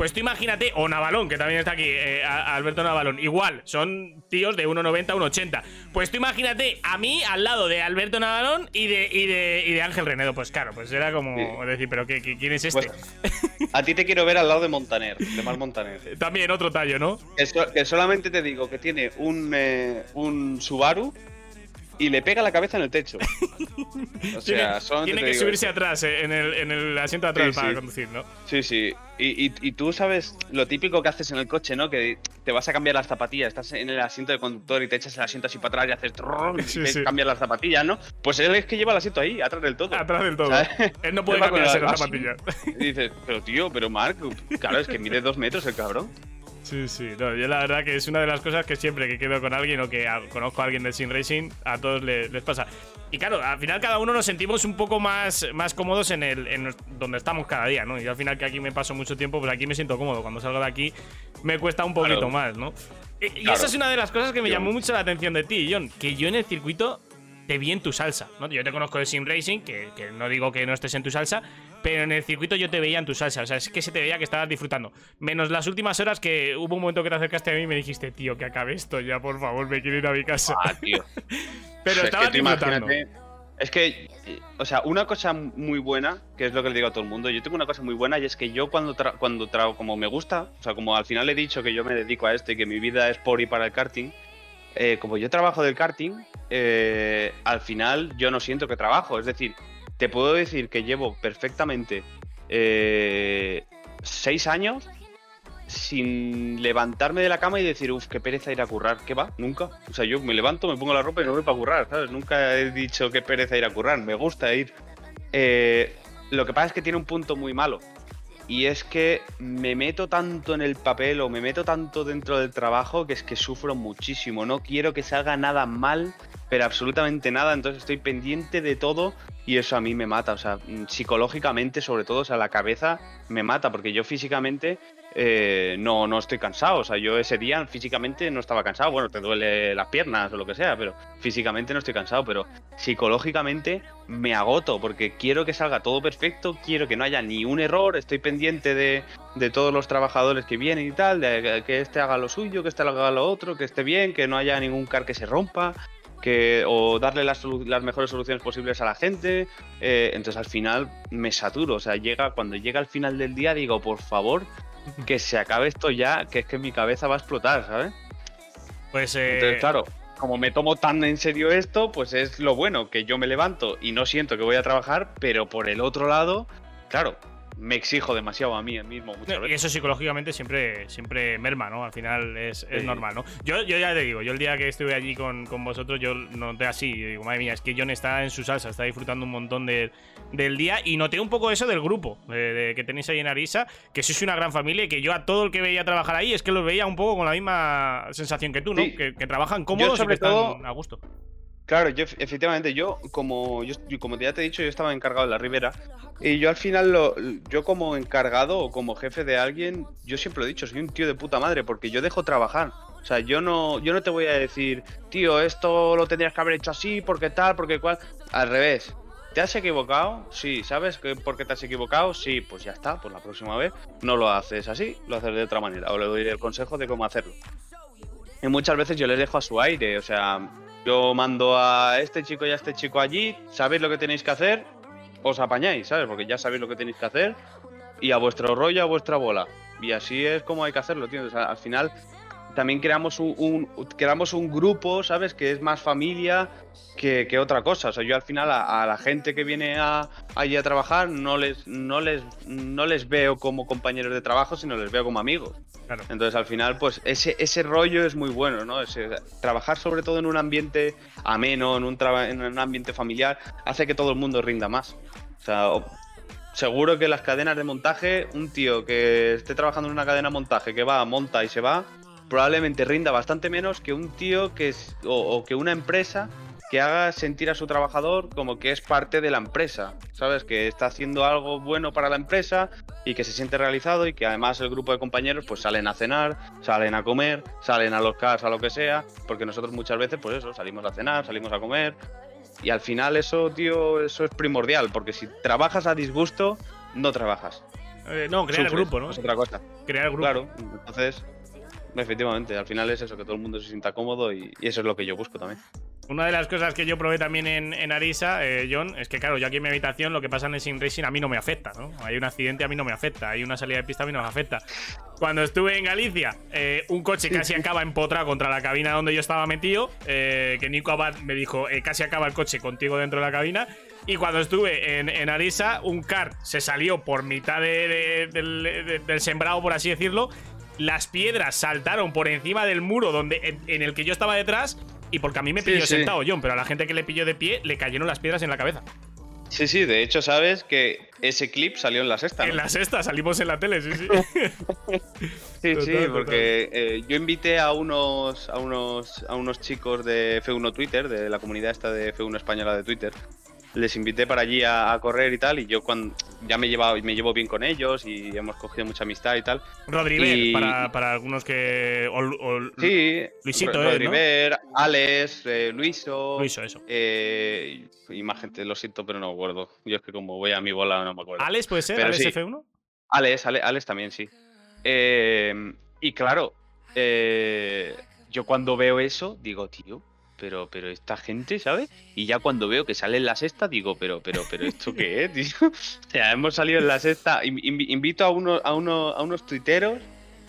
Pues tú imagínate, o Navalón, que también está aquí, eh, Alberto Navalón. Igual, son tíos de 1,90, 1,80. Pues tú imagínate a mí al lado de Alberto Navalón y de, y de, y de Ángel Renedo. Pues claro, pues era como decir, ¿pero qué, quién es este? Pues, a ti te quiero ver al lado de Montaner, de Mar Montaner. También otro tallo, ¿no? Que, solamente te digo que tiene un, eh, un Subaru y le pega la cabeza en el techo. O sea, tiene, que subirse atrás, eh, en, el, en, el, asiento de atrás para conducir, ¿no? Sí, sí. Y, y, tú sabes lo típico que haces en el coche, ¿no? Que te vas a cambiar las zapatillas, estás en el asiento de conductor y te echas el asiento así para atrás y haces y cambias las zapatillas, ¿no? Pues él es que lleva el asiento ahí, atrás del todo. Atrás del todo. Él no puede cambiarse las zapatillas. Y dices, pero tío, pero Mark, claro, es que mide dos metros el cabrón. Sí, sí, no, yo la verdad que es una de las cosas que siempre que quedo con alguien o que conozco a alguien del Sim Racing, a todos les, pasa. Y claro, al final cada uno nos sentimos un poco más, más cómodos en el en donde estamos cada día, ¿no? Y al final que aquí me paso mucho tiempo, pues aquí me siento cómodo. Cuando salgo de aquí me cuesta un poquito más, ¿no? Y, esa es una de las cosas que me llamó mucho la atención de ti, John, que yo en el circuito te vi en tu salsa, ¿no? Yo te conozco de Sim Racing, que, que no digo que no estés en tu salsa, pero en el circuito yo te veía en tu salsa. O sea, es que se te veía que estabas disfrutando. Menos las últimas horas que hubo un momento que te acercaste a mí y me dijiste, tío, que acabe esto ya, por favor, me quiero ir a mi casa. Ah, tío. pero estabas disfrutando. Es que, o sea, una cosa muy buena, que es lo que le digo a todo el mundo, yo tengo una cosa muy buena y es que yo cuando, cuando trabajo, como me gusta, o sea, como al final he dicho que yo me dedico a esto y que mi vida es por y para el karting, eh, como yo trabajo del karting, eh, al final yo no siento que trabajo, es decir, te puedo decir que llevo perfectamente eh, seis años sin levantarme de la cama y decir, uff, qué pereza ir a currar. ¿Qué va? Nunca. O sea, yo me levanto, me pongo la ropa y no voy para currar, ¿sabes? Nunca he dicho qué pereza ir a currar. Me gusta ir. Eh, lo que pasa es que tiene un punto muy malo. Y es que me meto tanto en el papel o me meto tanto dentro del trabajo que es que sufro muchísimo. No quiero que salga nada mal, pero absolutamente nada. Entonces estoy pendiente de todo y eso a mí me mata. O sea, psicológicamente, sobre todo, o sea, la cabeza me mata. Porque yo físicamente eh, no, no estoy cansado. O sea, yo ese día físicamente no estaba cansado. Bueno, te duele las piernas o lo que sea, pero físicamente no estoy cansado. Pero psicológicamente me agoto porque quiero que salga todo perfecto, quiero que no haya ni un error, estoy pendiente de, de todos los trabajadores que vienen y tal, de que este haga lo suyo, que este haga lo otro, que esté bien, que no haya ningún car que se rompa. Que, o darle las, las mejores soluciones posibles a la gente. Eh, entonces al final me saturo. O sea, llega, cuando llega al final del día digo, por favor, que se acabe esto ya, que es que mi cabeza va a explotar, ¿sabes? Pues eh... Entonces, claro, como me tomo tan en serio esto, pues es lo bueno, que yo me levanto y no siento que voy a trabajar, pero por el otro lado, claro, me exijo demasiado a mí mismo muchas Y eso psicológicamente siempre, siempre merma, ¿no? Al final es, es Sí. normal, ¿no? Yo, yo ya te digo, yo el día que estuve allí con, con vosotros, yo noté así, y digo, madre mía, es que John está en su salsa, está disfrutando un montón de- del día y noté un poco eso del grupo de, de- que tenéis ahí en Arisa, que sois una gran familia y que yo a todo el que veía trabajar ahí es que los veía un poco con la misma sensación que tú, ¿no? Sí. Que, que trabajan cómodos y sobre que están todo- a gusto. Claro, yo efectivamente, yo como yo, como ya te he dicho, yo estaba encargado de la Ribera y yo al final lo, yo como encargado o como jefe de alguien, yo siempre lo he dicho, soy un tío de puta madre porque yo dejo trabajar. O sea, yo no yo no te voy a decir, tío, esto lo tendrías que haber hecho así, porque tal, porque cual. Al revés. ¿Te has equivocado? Sí, ¿sabes por qué te has equivocado? Sí, pues ya está, pues la próxima vez no lo haces así, lo haces de otra manera o le doy el consejo de cómo hacerlo. Y muchas veces yo les dejo a su aire, o sea, yo mando a este chico y a este chico allí, sabéis lo que tenéis que hacer, os apañáis, ¿sabes? Porque ya sabéis lo que tenéis que hacer y a vuestro rollo, a vuestra bola. Y así es como hay que hacerlo, tío. O sea, al final también creamos un, un- creamos un grupo, ¿sabes? Que es más familia que, que otra cosa. O sea, yo al final a, a la gente que viene a, allí a trabajar no les, no, les, no les veo como compañeros de trabajo, sino les veo como amigos. Claro. Entonces al final, pues ese, ese rollo es muy bueno, ¿no? Ese- trabajar sobre todo en un ambiente ameno, en un, en un ambiente familiar, hace que todo el mundo rinda más. O sea, seguro que las cadenas de montaje, un tío que esté trabajando en una cadena de montaje, que va, monta y se va, probablemente rinda bastante menos que un tío que es, o, o que una empresa que haga sentir a su trabajador como que es parte de la empresa, ¿sabes? Que está haciendo algo bueno para la empresa y que se siente realizado y que además el grupo de compañeros pues salen a cenar, salen a comer, salen a los cars, a lo que sea, porque nosotros muchas veces pues eso, salimos a cenar, salimos a comer y al final eso, tío, eso es primordial, porque si trabajas a disgusto, no trabajas. Eh, no, crear el grupo, ¿no? Es otra cosa. Crear el grupo. Claro, entonces, efectivamente, al final es eso, que todo el mundo se sienta cómodo y, eso es lo que yo busco también. Una de las cosas que yo probé también en, en Arisa, eh, John, es que claro, yo aquí en mi habitación lo que pasa en el Sim Racing a mí no me afecta, ¿no? Hay un accidente a mí no me afecta, hay una salida de pista a mí no me afecta. Cuando estuve en Galicia, eh, un coche casi acaba empotrado contra la cabina donde yo estaba metido, eh, que Nico Abad me dijo, eh, casi acaba el coche contigo dentro de la cabina. Y cuando estuve en, en Arisa, un car se salió por mitad de- del sembrado, por así decirlo. Las piedras saltaron por encima del muro donde, en, en el que yo estaba detrás. Y porque a mí me pilló sí. sentado, John, pero a la gente que le pilló de pie le cayeron las piedras en la cabeza. Sí, sí, de hecho, sabes que ese clip salió en la sexta. ¿no? En la sexta salimos en la tele, sí, sí. Sí, Total, sí, porque eh, yo invité a unos, a unos a unos chicos de F1 Twitter, de la comunidad esta de F1 española de Twitter. Les invité para allí a, a correr y tal, y yo cuando ya me llevado, me llevo bien con ellos y hemos cogido mucha amistad y tal. Rodriver, Y- para, para algunos que. o- o- Sí, Luisito, Ro- ¿eh, Rodriver, Alex, eh, Luiso, Luiso, eso. eh, y más gente, lo siento, pero no me acuerdo. Yo es que como voy a mi bola no me acuerdo. ¿Alex puede ser? Pero ¿Alex sí. F1? Alex, Ale- Alex también, sí. Eh, y claro, eh, yo cuando veo eso, digo, tío, pero, pero esta gente, ¿sabes? Y ya cuando veo que sale en la sexta, digo, pero, pero, pero, ¿esto qué es, tío? O sea, hemos salido en la sexta. in- in- invito a, uno, a, uno, a unos tuiteros.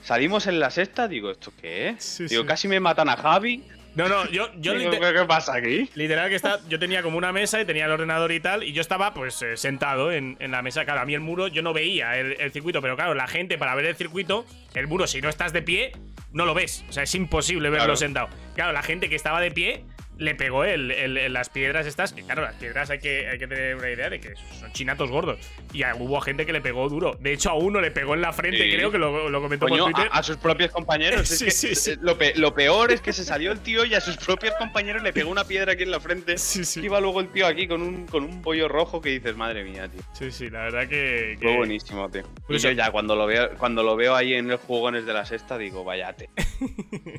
Salimos en la sexta, digo, ¿esto qué es? Sí, digo, sí. casi me matan a Javi. No, no, yo, yo Digo, ¿qué, qué pasa aquí? literal que está, yo tenía como una mesa y tenía el ordenador y tal, y yo estaba pues eh, sentado en, en la mesa. Claro, a mí el muro yo no veía el, el circuito, pero claro, la gente para ver el circuito, el muro, si no estás de pie, no lo ves. O sea, es imposible verlo Claro. sentado. Claro, la gente que estaba de pie le pegó el, el- las piedras estas. Que claro, las piedras hay que, hay que tener una idea de que son chinatos gordos. Y hubo gente que le pegó duro. De hecho, a uno le pegó en la frente, Sí. creo que lo, lo comentó Coño, por Twitter. a, a sus propios compañeros. Es Sí, que, sí, sí. eh, Lo, pe- lo peor es que se salió el tío y a sus propios compañeros le pegó una piedra aquí en la frente. Sí, sí. Y iba luego el tío aquí con un, con un bollo rojo que dices, madre mía, tío. Sí, sí, la verdad que. que- Fue buenísimo, tío. Y yo ya cuando lo veo, cuando lo veo ahí en los jugones de la sexta, digo, vayate.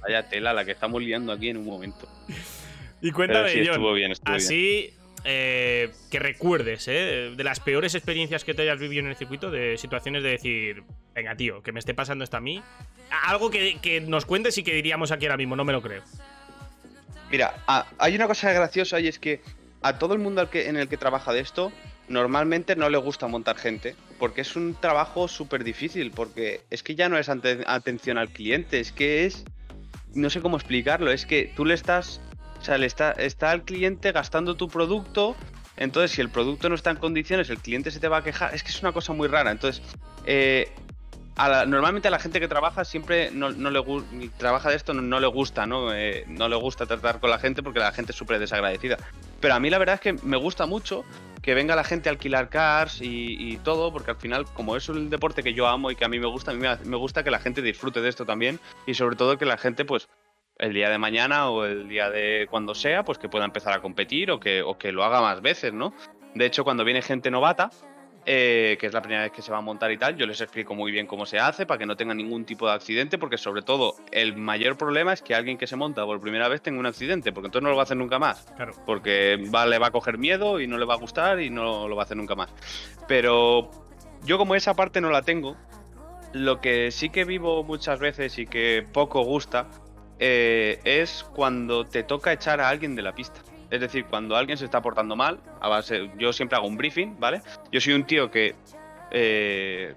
Vaya tela la que estamos liando aquí en un momento. Y cuéntame, sí, John, estuvo bien, estuvo bien. así eh, que recuerdes, ¿eh? De las peores experiencias que te hayas vivido en el circuito, de situaciones de decir, venga, tío, que me esté pasando esto a mí. Algo que, que nos cuentes y que diríamos aquí ahora mismo, no me lo creo. Mira, a- hay una cosa graciosa y es que a todo el mundo al que, en el que trabaja de esto, normalmente no le gusta montar gente, porque es un trabajo súper difícil, porque es que ya no es ante- atención al cliente, es que es, no sé cómo explicarlo, es que tú le estás, o sea, le está, el cliente gastando tu producto, entonces si el producto no está en condiciones, el cliente se te va a quejar, es que es una cosa muy rara, entonces... eh, normalmente a la gente que trabaja siempre no, le trabaja de esto no, le gusta, ¿no? Eh, no le gusta tratar con la gente porque la gente es súper desagradecida. Pero a mí la verdad es que me gusta mucho que venga la gente a alquilar cars y, todo, porque al final, como es un deporte que yo amo y que a mí me gusta, a mí me gusta que la gente disfrute de esto también y sobre todo que la gente, pues, el día de mañana o el día de cuando sea, pues que pueda empezar a competir o que, o que lo haga más veces, ¿no? De hecho, cuando viene gente novata, eh, que es la primera vez que se va a montar y tal, yo les explico muy bien cómo se hace para que no tengan ningún tipo de accidente, porque sobre todo el mayor problema es que alguien que se monta por primera vez tenga un accidente, porque entonces no lo va a hacer nunca más, Claro. porque va, le va a coger miedo y no le va a gustar y no lo va a hacer nunca más. Pero yo como esa parte no la tengo, lo que sí que vivo muchas veces y que poco gusta eh, es cuando te toca echar a alguien de la pista. Es decir, cuando alguien se está portando mal, a base, yo siempre hago un briefing, ¿vale? Yo soy un tío que, eh,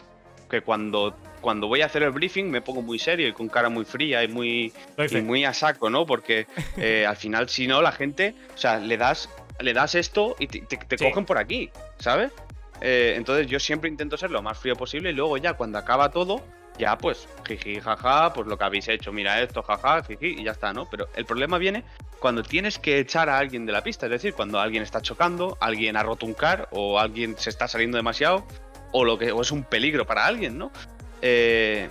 que cuando, cuando voy a hacer el briefing me pongo muy serio y con cara muy fría y muy, y muy a saco, ¿no? Porque eh, al final, si no, la gente, o sea, le das, le das esto y te, te- te Sí. cogen por aquí, ¿sabes? Eh, entonces yo siempre intento ser lo más frío posible y luego ya cuando acaba todo, ya pues, jiji, jaja, pues lo que habéis hecho, mira esto, jaja, jiji, y ya está, ¿no? Pero el problema viene cuando tienes que echar a alguien de la pista, es decir, cuando alguien está chocando, alguien ha roto un car o alguien se está saliendo demasiado o lo que o es un peligro para alguien, ¿no? Eh,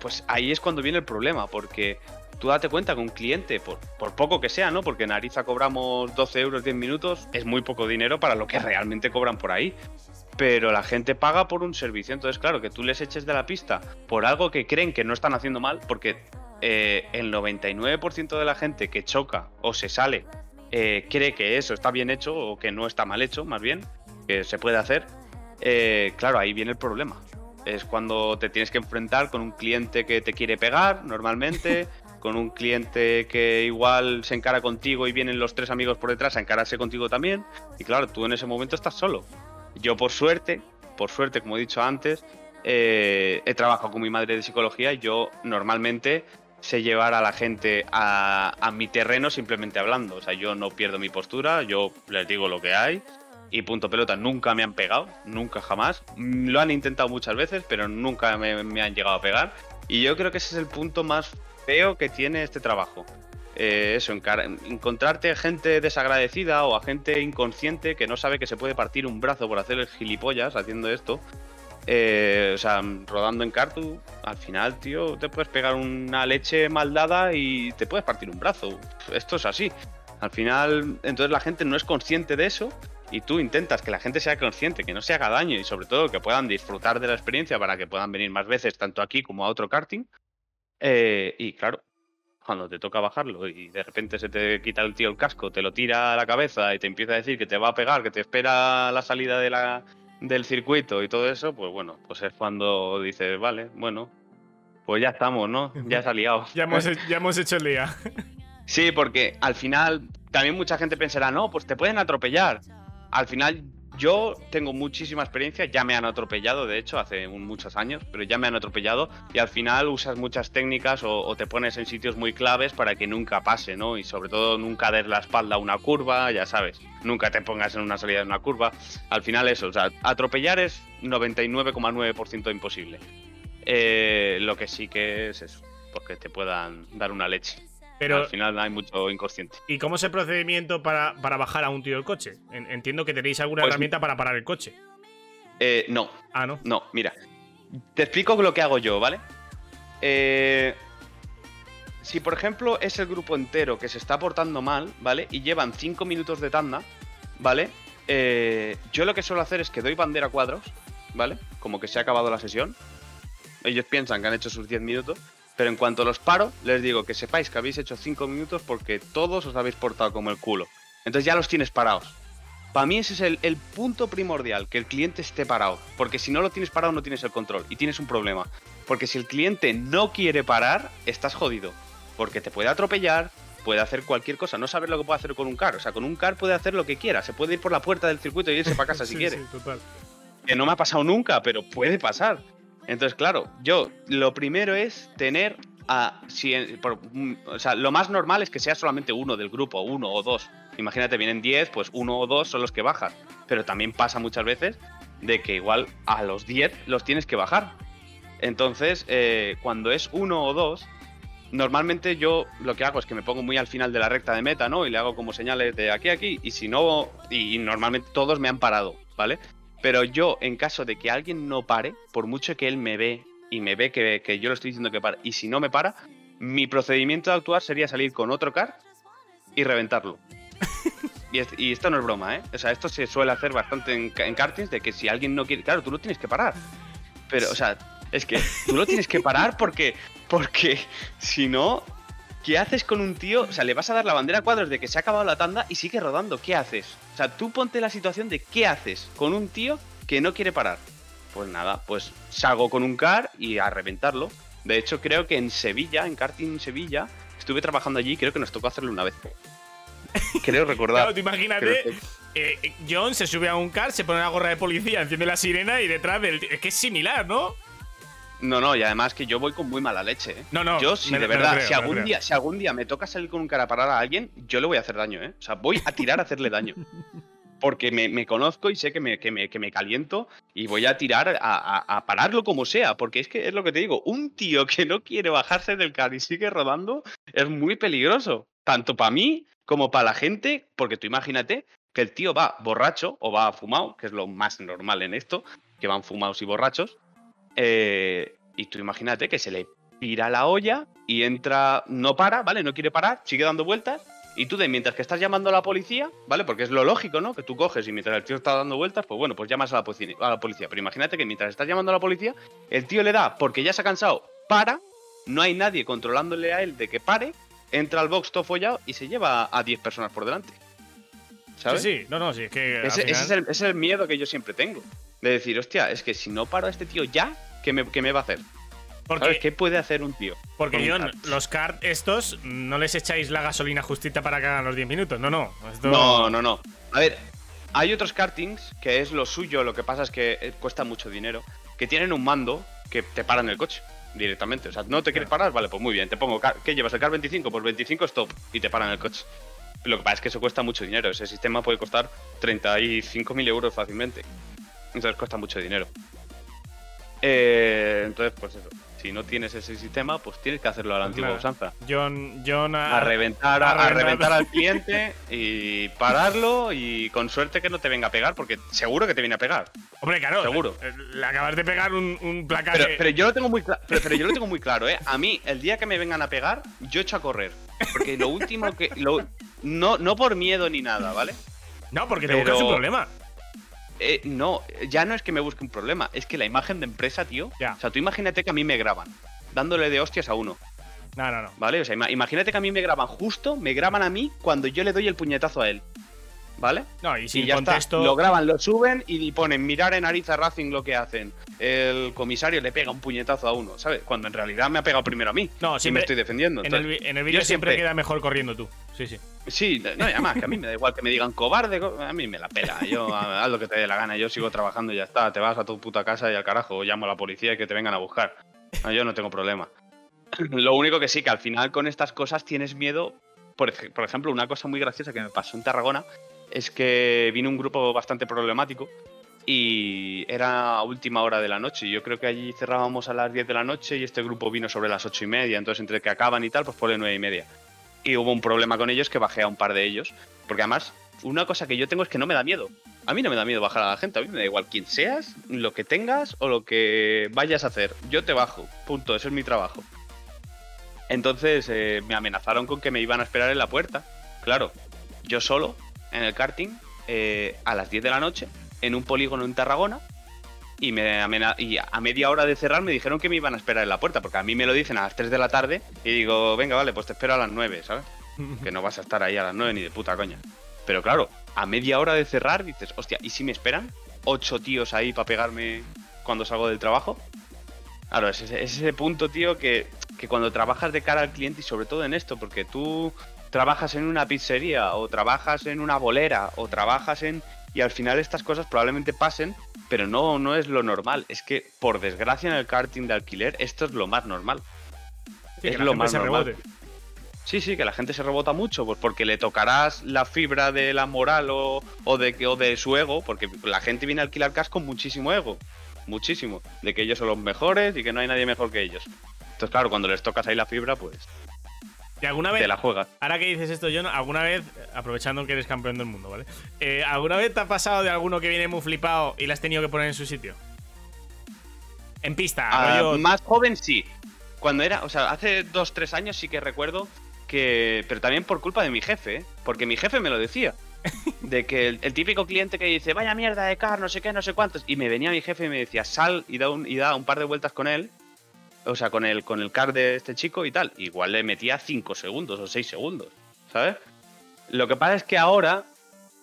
pues ahí es cuando viene el problema, porque tú date cuenta que un cliente, por, por poco que sea, ¿no? Porque en Ariza cobramos 12 euros 10 minutos, es muy poco dinero para lo que realmente cobran por ahí. Pero la gente paga por un servicio, entonces claro, que tú les eches de la pista por algo que creen que no están haciendo mal, porque eh, el 99% de la gente que choca o se sale eh, cree que eso está bien hecho o que no está mal hecho, más bien, que se puede hacer, eh, claro, ahí viene el problema. Es cuando te tienes que enfrentar con un cliente que te quiere pegar normalmente, con un cliente que igual se encara contigo y vienen los tres amigos por detrás a encararse contigo también. Y claro, tú en ese momento estás solo. Yo por suerte, por suerte, como he dicho antes, eh, he trabajado con mi madre de psicología y yo normalmente sé llevar a la gente a, mi terreno simplemente hablando. O sea, yo no pierdo mi postura, yo les digo lo que hay y punto pelota. Nunca me han pegado, nunca jamás. Mm, Lo han intentado muchas veces, pero nunca me, me han llegado a pegar. Y yo creo que ese es el punto más feo que tiene este trabajo. Eh, eso, encontrarte gente desagradecida o a gente inconsciente que no sabe que se puede partir un brazo por hacer el gilipollas haciendo esto. Eh, o sea, rodando en cartu, al final, tío, te puedes pegar una leche mal dada y te puedes partir un brazo. Esto es así. Al final, entonces la gente no es consciente de eso y tú intentas que la gente sea consciente, que no se haga daño y sobre todo que puedan disfrutar de la experiencia para que puedan venir más veces tanto aquí como a otro karting. Eh, y claro, cuando te toca bajarlo y de repente se te quita el tío el casco, te lo tira a la cabeza y te empieza a decir que te va a pegar, que te espera la salida de la, del circuito y todo eso, pues bueno, pues es cuando dices, vale, bueno, pues ya estamos, ¿no? Ya se ha liado. Ya hemos, ya hemos hecho el día. Sí, porque al final también mucha gente pensará, no, pues te pueden atropellar. Al final yo tengo muchísima experiencia, ya me han atropellado, de hecho, hace un- muchos años, pero ya me han atropellado y al final usas muchas técnicas o, te pones en sitios muy claves para que nunca pase, ¿no? Y sobre todo nunca des la espalda a una curva, ya sabes, nunca te pongas en una salida de una curva. Al final eso, o sea, atropellar es 99,9% imposible. Eh, lo que sí que es eso, porque te puedan dar una leche. Pero, Al final hay mucho inconsciente. ¿Y cómo es el procedimiento para, para bajar a un tío del coche? En- entiendo que tenéis alguna Pues- herramienta para parar el coche. Eh, no, Ah, ¿no? no, mira. Te explico lo que hago yo, ¿vale? Eh, si por ejemplo es el grupo entero que se está portando mal, ¿vale? Y llevan 5 minutos de tanda, ¿vale? Eh, yo lo que suelo hacer es que doy bandera a cuadros, ¿vale? Como que se ha acabado la sesión. Ellos piensan que han hecho sus 10 minutos. Pero en cuanto los paro, les digo que sepáis que habéis hecho 5 minutos porque todos os habéis portado como el culo. Entonces ya los tienes parados. Para mí ese es el, el punto primordial, que el cliente esté parado. Porque si no lo tienes parado no tienes el control y tienes un problema. Porque si el cliente no quiere parar, estás jodido. Porque te puede atropellar, puede hacer cualquier cosa. No sabes lo que puede hacer con un car. O sea, con un car puede hacer lo que quiera. Se puede ir por la puerta del circuito y irse para casa si quiere sí, total. que no me ha pasado nunca, pero puede pasar. Entonces, claro, yo lo primero es tener a. Si, por- o sea, lo más normal es que sea solamente uno del grupo, uno o dos. Imagínate, vienen 10, pues uno o dos son los que bajas. Pero también pasa muchas veces de que igual a los 10 los tienes que bajar. Entonces, eh, cuando es uno o dos, normalmente yo lo que hago es que me pongo muy al final de la recta de meta, ¿no? Y le hago como señales de aquí aquí. Y si no, y normalmente todos me han parado, ¿vale? Pero yo, en caso de que alguien no pare, por mucho que él me ve y me ve que, que yo lo estoy diciendo que pare, y si no me para, mi procedimiento de actuar sería salir con otro car y reventarlo. Y, es- y esto no es broma, ¿eh? O sea, esto se suele hacer bastante en, en kartings, de que si alguien no quiere... Claro, tú lo tienes que parar. Pero, o sea, es que tú lo tienes que parar porque, porque si no, ¿qué haces con un tío? O sea, le vas a dar la bandera a cuadros de que se ha acabado la tanda y sigue rodando. ¿Qué haces? O sea, tú ponte la situación de qué haces con un tío que no quiere parar. Pues nada, pues salgo con un car y a reventarlo. De hecho, creo que en Sevilla, en karting Sevilla, estuve trabajando allí y creo que nos tocó hacerlo una vez. Creo recordar. Claro, tú imagínate, que- eh, eh, John se sube a un car, se pone una gorra de policía, enciende la sirena y detrás del. Es que es similar, ¿no? No, no, y además que yo voy con muy mala leche, ¿eh? No, no. Yo, si me- de verdad, creo, si, algún día, si algún día me toca salir con un cara a parar a alguien, yo le voy a hacer daño, ¿eh? O sea, voy a tirar a hacerle daño. Porque me, me conozco y sé que me, que, me, que me caliento y voy a tirar a, a- a pararlo como sea. Porque es que es lo que te digo, un tío que no quiere bajarse del car y sigue rodando es muy peligroso. Tanto para mí como para la gente, porque tú imagínate que el tío va borracho o va fumado, que es lo más normal en esto, que van fumados y borrachos. Eh, y tú imagínate que se le pira la olla y entra, no para, ¿vale? No quiere parar, sigue dando vueltas. Y tú, de mientras que estás llamando a la policía, ¿vale? Porque es lo lógico, ¿no? Que tú coges y mientras el tío está dando vueltas, pues bueno, pues llamas a la, policía, a la policía. Pero imagínate que mientras estás llamando a la policía, el tío le da, porque ya se ha cansado, para, no hay nadie controlándole a él de que pare, entra al box todo follado y se lleva a 10 personas por delante. ¿Sabes? Sí, sí, no, no, sí, es que. Ese, es el, ese es el miedo que yo siempre tengo. De decir, hostia, es que si no paro a este tío ya, ¿qué me, qué me va a hacer? porque, ¿Sabes? ¿Qué puede hacer un tío? porque kart? los kart estos no les echáis la gasolina justita para que hagan los 10 minutos. No, no. Esto... No, no, no. A ver, hay otros kartings que es lo suyo, lo que pasa es que eh, cuesta mucho dinero, que tienen un mando que te paran el coche directamente. O sea, ¿no te quieres parar? Vale, pues muy bien, te pongo, car- ¿qué llevas? ¿El car 25? Pues 25 stop y te paran el coche. Lo que pasa es que eso cuesta mucho dinero. Ese sistema puede costar 35.000 euros fácilmente. Entonces cuesta mucho dinero. Eh, entonces, pues eso. Si no tienes ese sistema, pues tienes que hacerlo a la antigua Claro. usanza. John, John ha- A reventar, a reventar. al cliente y pararlo y con suerte que no te venga a pegar, porque seguro que te viene a pegar. Hombre, claro. Seguro. eh, Le acabas de pegar un, un placaje. Pero, pero yo lo tengo muy claro, pero, pero yo lo tengo muy claro, ¿eh? A mí, el día que me vengan a pegar, yo echo a correr. Porque lo último que. lo- no, no por miedo ni nada, ¿vale? no, porque te pero- buscas un problema. Eh, no, ya no es que me busque un problema, es que la imagen de empresa, tío. Ya. O sea, tú imagínate que a mí me graban, dándole de hostias a uno, No, no, no. ¿vale? O sea, ima- imagínate que a mí me graban justo, me graban a mí cuando yo le doy el puñetazo a él, ¿vale? No, y Y sin ya contexto. está. Lo graban, lo suben y ponen mirar en nariz a Racing lo que hacen. El comisario le pega un puñetazo a uno, ¿sabes? Cuando en realidad me ha pegado primero a mí. No, y me siempre- estoy defendiendo. En el, en el vídeo siempre, siempre- queda mejor corriendo tú. Sí, sí. Sí, no, y además que a mí me da igual que me digan cobarde, co- a mí me la pela. Yo haz lo que te dé la gana, yo sigo trabajando y ya está. Te vas a tu puta casa y al carajo, llamo a la policía y que te vengan a buscar. Yo no tengo problema. Lo único que sí, que al final con estas cosas tienes miedo. Por, por ejemplo, una cosa muy graciosa que me pasó en Tarragona es que vino un grupo bastante problemático y era a última hora de la noche. Yo creo que allí cerrábamos a las 10 de la noche y este grupo vino sobre las 8 y media. Entonces, entre que acaban y tal, pues ponle 9 y media. y hubo un problema con ellos que bajé a un par de ellos. Porque además, una cosa que yo tengo es que no me da miedo. A mí no me da miedo bajar a la gente, a mí me da igual quién seas, lo que tengas o lo que vayas a hacer. Yo te bajo, punto, eso es mi trabajo. Entonces eh, me amenazaron con que me iban a esperar en la puerta. Claro, yo solo, en el karting, eh, a las 10 de la noche, en un polígono en Tarragona, y, me y a media hora de cerrar me dijeron que me iban a esperar en la puerta, porque a mí me lo dicen a las 3 de la tarde y digo, venga, vale, pues te espero a las 9, ¿sabes? que no vas a estar ahí a las 9 ni de puta coña. Pero claro, a media hora de cerrar dices, hostia, ¿y si me esperan? ¿Ocho tíos ahí para pegarme cuando salgo del trabajo? Claro, es ese, punto, tío, que, que cuando trabajas de cara al cliente y sobre todo en esto, porque tú trabajas en una pizzería o trabajas en una bolera o trabajas en... Y al final estas cosas probablemente pasen, pero no, no es lo normal. Es que, por desgracia, en el karting de alquiler, esto es lo más normal. es lo más normal. Sí, sí, que la gente se rebota mucho, pues porque le tocarás la fibra de la moral o, de, o de su ego, porque la gente viene a alquilar casco con muchísimo ego, muchísimo, de que ellos son los mejores y que no hay nadie mejor que ellos. Entonces, claro, cuando les tocas ahí la fibra, pues ¿Y alguna vez, te la juegas. Ahora que dices esto, John, alguna vez, aprovechando que eres campeón del mundo, ¿vale? Eh, ¿Alguna vez te ha pasado de alguno que viene muy flipado y le has tenido que poner en su sitio? En pista, ah, Más joven sí. Cuando era, o sea, hace dos, tres años sí que recuerdo que. Pero también por culpa de mi jefe, ¿eh? porque mi jefe me lo decía. De que el, típico cliente que dice, vaya mierda de car, no sé qué, no sé cuántos. Y me venía mi jefe y me decía, sal y da un, y da un par de vueltas con él. O sea, con el, con el car de este chico y tal. Igual le metía 5 segundos o 6 segundos. ¿Sabes? Lo que pasa es que ahora.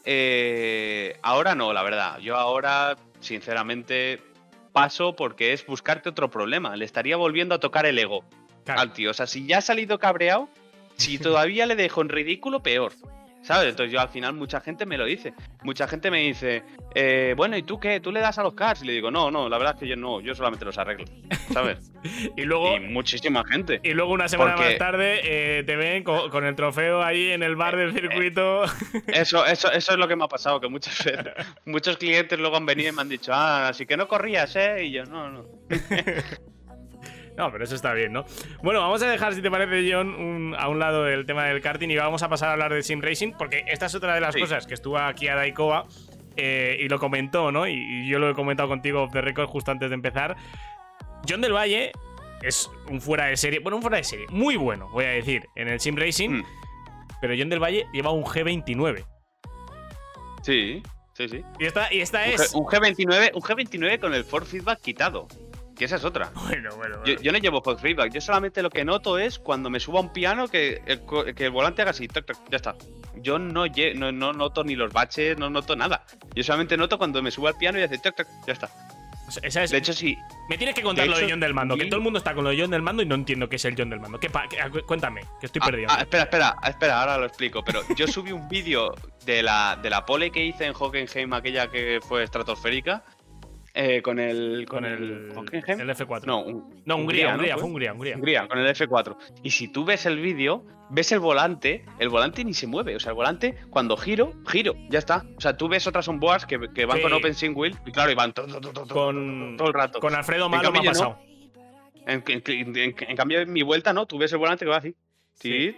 Eh, ahora no, la verdad. Yo ahora, sinceramente, paso porque es buscarte otro problema. Le estaría volviendo a tocar el ego al tío. O sea, si ya ha salido cabreado, si todavía le dejo en ridículo, peor. ¿Sabes? Entonces yo al final mucha gente me lo dice. Mucha gente me dice, eh, bueno, ¿y tú qué? ¿Tú le das a los cars? Y le digo, no, no, la verdad es que yo no, yo solamente los arreglo. ¿Sabes? y luego... Y muchísima gente. Y luego una semana más tarde eh, te ven con, el trofeo ahí en el bar del circuito. Eso, eso, eso es lo que me ha pasado, que muchas veces, muchos clientes luego han venido y me han dicho, ah, así que no corrías, ¿eh? Y yo, no, no. No, pero eso está bien, ¿no? Bueno, vamos a dejar, si te parece, John, a un lado el tema del karting y vamos a pasar a hablar de Sim Racing, porque esta es otra de las cosas que estuvo aquí a Daikova eh, y lo comentó, ¿no? Y, yo lo he comentado contigo off the record justo antes de empezar. John del Valle es un fuera de serie, bueno, un fuera de serie, muy bueno, voy a decir, en el Sim Racing, mm. pero John del Valle lleva un G29. Sí, sí, sí. Y esta, y esta es. un G29, un G29 con el Ford Feedback quitado. Que esa es otra. Bueno, bueno. Yo, no llevo post feedback. Yo solamente lo que noto es cuando me subo a un piano que el, volante haga así, ya está. Yo no, no, noto ni los baches, no noto nada. Yo solamente noto cuando me subo al piano y hace toc, ya está. esa es, de hecho, sí. Me tienes que contar lo de John del mando. Que todo el mundo está con lo de John del mando y no entiendo qué es el John del mando. ¿Qué cuéntame, que estoy ah, perdido. Ah, espera, espera, espera, ahora lo explico. Pero yo subí un vídeo de la, de la pole que hice en Hockenheim, aquella que fue estratosférica. Eh, con el. Con, el, el F4. No, no Hungría, Hungría, fue Hungría, Hungría. con el F4. Y si tú ves el vídeo, ves el volante, el volante ni se mueve. O sea, el volante, cuando giro, giro, ya está. O sea, tú ves otras onboards que, que van con Open Wheel y claro, y van todo, todo, con, todo el rato. Con Alfredo Malo me ha pasado. En, cambio, en mi vuelta, ¿no? Tú ves el volante que va así. Sí.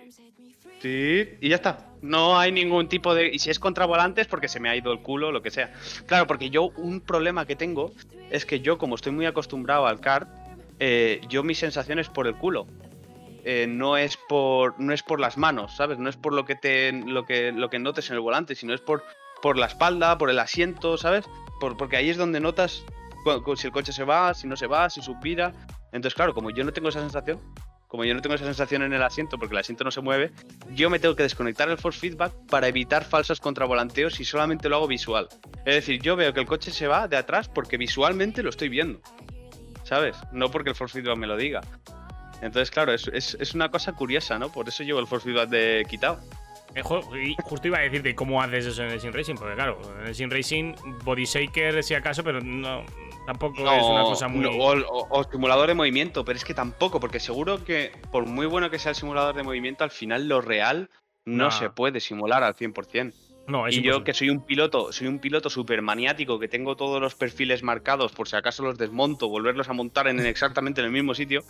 Sí, y ya está. No hay ningún tipo de. Y si es contra volantes, porque se me ha ido el culo, lo que sea. Claro, porque yo un problema que tengo es que yo, como estoy muy acostumbrado al kart, eh, yo mi sensación es por el culo. Eh, no es por. no es por las manos, ¿sabes? No es por lo que te. lo que, lo que notes en el volante, sino es por, por la espalda, por el asiento, ¿sabes? Por, porque ahí es donde notas si el coche se va, si no se va, si suspira. Entonces, claro, como yo no tengo esa sensación, como yo no tengo esa sensación en el asiento porque el asiento no se mueve, yo me tengo que desconectar el force feedback para evitar falsos contravolanteos y solamente lo hago visual. Es decir, yo veo que el coche se va de atrás porque visualmente lo estoy viendo. ¿Sabes? No porque el force feedback me lo diga. Entonces, claro, es, una cosa curiosa, ¿no? Por eso llevo el force feedback de quitado. Eh, justo iba a decir de cómo haces eso en el Sim Racing, porque claro, en el Sim Racing, Body Shaker si acaso, pero no, tampoco es una cosa muy. o, simulador de movimiento, pero es que tampoco, porque seguro que por muy bueno que sea el simulador de movimiento, al final lo real no, se puede simular al 100%. No, y yo que soy un piloto, soy un piloto súper maniático, que tengo todos los perfiles marcados por si acaso los desmonto, volverlos a montar en exactamente en el mismo sitio,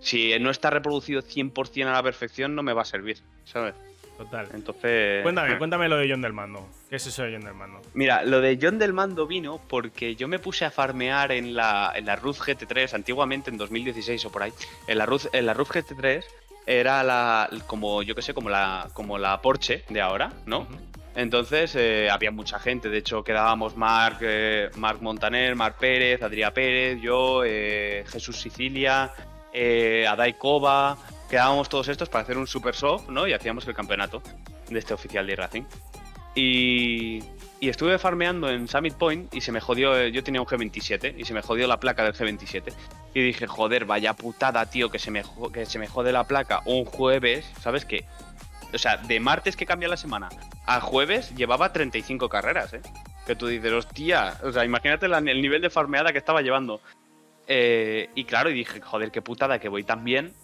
si no está reproducido 100% a la perfección, no me va a servir, ¿sabes? Total. Entonces. Cuéntame, cuéntame lo de John del Mando. ¿Qué es eso de John del Mando? Mira, lo de John del Mando vino porque yo me puse a farmear en la, en la Ruth GT3, antiguamente en 2016 o por ahí. En la Ruth, en la Ruth GT3 era la. como, yo qué sé, como la, como la Porsche de ahora, ¿no? Entonces eh, había mucha gente, de hecho quedábamos Marc, eh, Marc Montaner, Marc Pérez, Adrià Pérez, yo, eh, Jesús Sicilia, eh, Adai Kova, quedábamos todos estos para hacer un super soft, ¿no? Y hacíamos el campeonato de este oficial de Racing. Y, y estuve farmeando en Summit Point y se me jodió, eh, yo tenía un G27 y se me jodió la placa del G27. Y dije, joder, vaya putada, tío, que se me, que se me jode la placa un jueves, ¿sabes qué? O sea, de martes que cambia la semana a jueves llevaba 35 carreras, ¿eh? Que tú dices, hostia, o sea, imagínate el nivel de farmeada que estaba llevando. Eh, y claro, y dije, joder, qué putada que voy tan bien.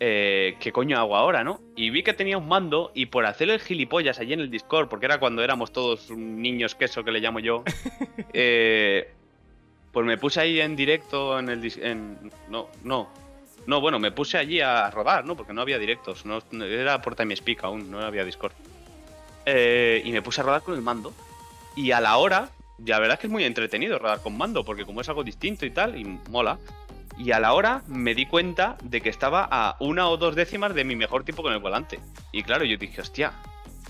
Eh, ¿Qué coño hago ahora, no? Y vi que tenía un mando y por hacer el gilipollas allí en el Discord, porque era cuando éramos todos niños queso que le llamo yo, eh, pues me puse ahí en directo en el... En, no, no. No, bueno, me puse allí a rodar, ¿no? Porque no había directos, no, era por TimeSpeak aún, no había Discord. Eh, y me puse a rodar con el mando. Y a la hora, la verdad es que es muy entretenido rodar con mando, porque como es algo distinto y tal, y mola. Y a la hora me di cuenta de que estaba a una o dos décimas de mi mejor tiempo con el volante. Y claro, yo dije, hostia,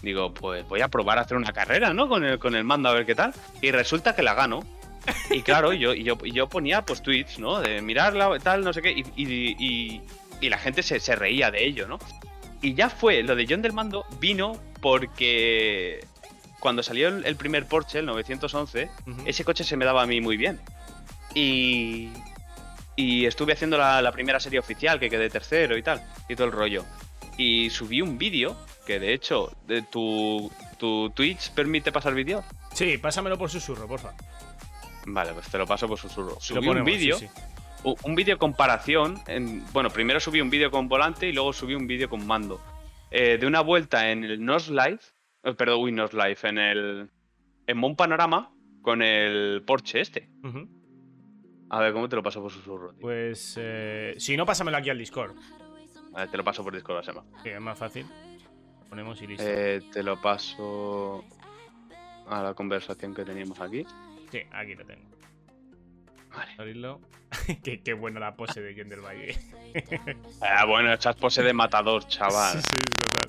digo, pues voy a probar a hacer una carrera, ¿no? Con el, con el mando a ver qué tal. Y resulta que la gano. Y claro, yo, yo, yo ponía pues tweets, ¿no? De mirarla, tal, no sé qué. Y, y- y- y la gente se, se reía de ello, ¿no? Y ya fue, lo de John del Mando vino porque cuando salió el, el primer Porsche, el 911, Ujú. ese coche se me daba a mí muy bien. Y, y estuve haciendo la, la primera serie oficial, que quedé tercero y tal, y todo el rollo. Y subí un vídeo, que de hecho, de tu, tu Twitch permite pasar vídeo. Sí, pásamelo por susurro, porfa. Vale, pues te lo paso por susurro. Subí un vídeo, sí, sí. u- un vídeo comparación. En, bueno, primero subí un vídeo con volante y luego subí un vídeo con mando. eh, de una vuelta en el Nos Live, eh, perdón, uy, Nos Live, en el. En Mon Panorama con el Porsche este. A ver, ¿cómo te lo paso por susurro? tío? Pues eh, si no, pásamelo aquí al Discord. Vale, te lo paso por Discord, Sema. Sí, es más fácil. Ponemos y listo. Eh, te lo paso a la conversación que teníamos aquí. Sí, aquí lo tengo. Vale. Abrirlo. qué, qué buena la pose de John del Valle. Ah, bueno, echas pose de matador, chaval. Sí, sí, total.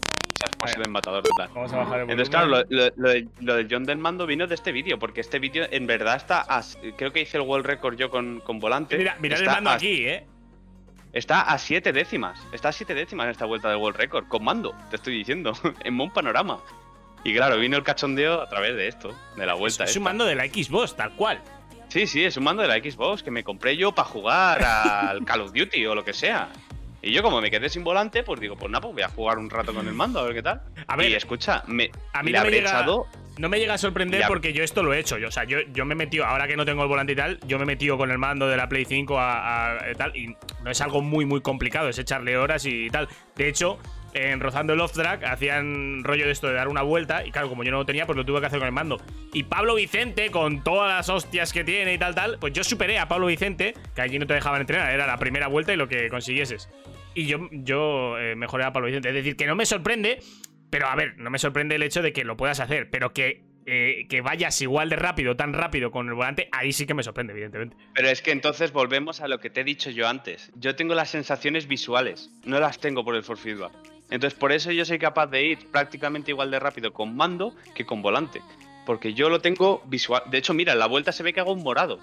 De matador, total. Vamos a bajar el. Entonces, claro, lo, lo- lo de, lo de John del Mando vino de este vídeo, porque este vídeo en verdad está. a- creo que hice el world record yo con, con volante. Mira, mirad el mando a- aquí, ¿eh? Está a 7 décimas. Está a 7 décimas en esta vuelta del world record, con mando, te estoy diciendo, en Mon Panorama. Y claro, vino el cachondeo a través de esto, de la Es, vuelta. es un esta. mando de la Xbox, tal cual. Sí, sí, es un mando de la Xbox que me compré yo para jugar al Call of Duty o lo que sea. Y yo, como me quedé sin volante, pues digo, pues nada, pues voy a jugar un rato con el mando, a ver qué tal. A ver, y escucha, me, a mí le no me llega- echado. No me llega a sorprender porque yo esto lo he hecho. Yo, o sea, yo, yo me he metido, ahora que no tengo el volante y tal, yo me he metido con el mando de la Play 5 a, a- tal. Y no es algo muy, muy complicado, es echarle horas y tal. De hecho, en Rozando el Off Track hacían rollo de esto de dar una vuelta. Y claro, como yo no lo tenía, pues lo tuve que hacer con el mando. Y Pablo Vicente, con todas las hostias que tiene y tal, tal, pues yo superé a Pablo Vicente, que allí no te dejaban entrenar, era la primera vuelta y lo que consiguieses. Y yo, yo eh, mejoré a Pablo Vicente. Es decir, que no me sorprende, pero a ver, no me sorprende el hecho de que lo puedas hacer, pero que, eh, que vayas igual de rápido, tan rápido con el volante, ahí sí que me sorprende, evidentemente. Pero es que entonces volvemos a lo que te he dicho yo antes. Yo tengo las sensaciones visuales, no las tengo por el force feedback. Entonces por eso yo soy capaz de ir prácticamente igual de rápido con mando que con volante. Porque yo lo tengo visual. De hecho, mira, en la vuelta se ve que hago un morado.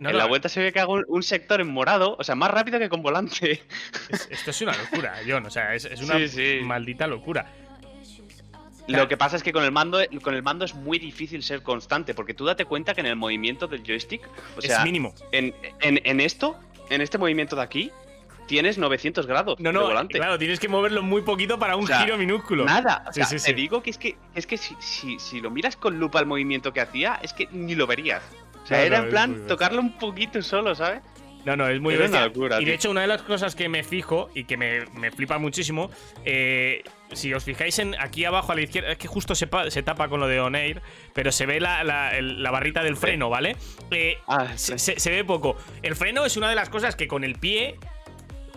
No, en no, la vuelta se ve que hago un- un sector en morado, o sea, más rápido que con volante. es- esto es una locura, John. O sea, es, es una Sí, sí. maldita locura. Lo que pasa es que con el mando, con el mando es muy difícil ser constante, porque tú date cuenta que en el movimiento del joystick, o sea, mínimo. en, en- en esto, en este movimiento de aquí, tienes 900 grados No, de no, volante. claro, tienes que moverlo muy poquito para un O sea, giro minúsculo. Nada, o Sí, te sí. digo que es que es que si, si, si lo miras con lupa el movimiento que hacía, es que ni lo verías. O sea, No, era no, en es plan tocarlo un poquito solo, ¿sabes? No, no, es muy bestia. una locura, y de hecho, una de las cosas que me fijo y que me, me flipa muchísimo, eh, si os fijáis en aquí abajo a la izquierda, es que justo se, pa- se tapa con lo de On Air, pero se ve la, la- el- la barrita del freno, ¿vale? Eh, Ah, se, se- se ve poco. El freno es una de las cosas que con el pie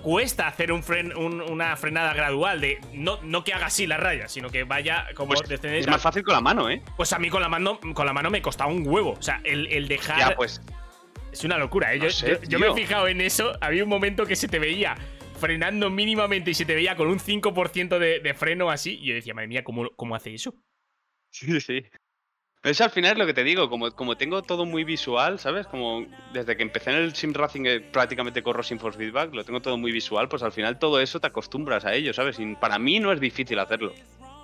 cuesta hacer un fren, un- una frenada gradual de no, no que haga así la raya, sino que vaya como Pues es más fácil con la mano, ¿eh? Pues a mí con la mano, con la mano me costaba un huevo. O sea, el, el dejar. Ya, pues. Es una locura, ¿eh? No Yo, sé, yo- yo me he fijado en eso. Había un momento que se te veía frenando mínimamente y se te veía con un 5% de, de freno así. Y yo decía, madre mía, ¿cómo, cómo hace eso? Sí, sí. Eso al final es lo que te digo, como, como tengo todo muy visual, ¿sabes? Como desde que empecé en el Sim Racing eh, prácticamente corro sin force feedback, lo tengo todo muy visual, pues al final todo eso te acostumbras a ello, ¿sabes? Y para mí no es difícil hacerlo,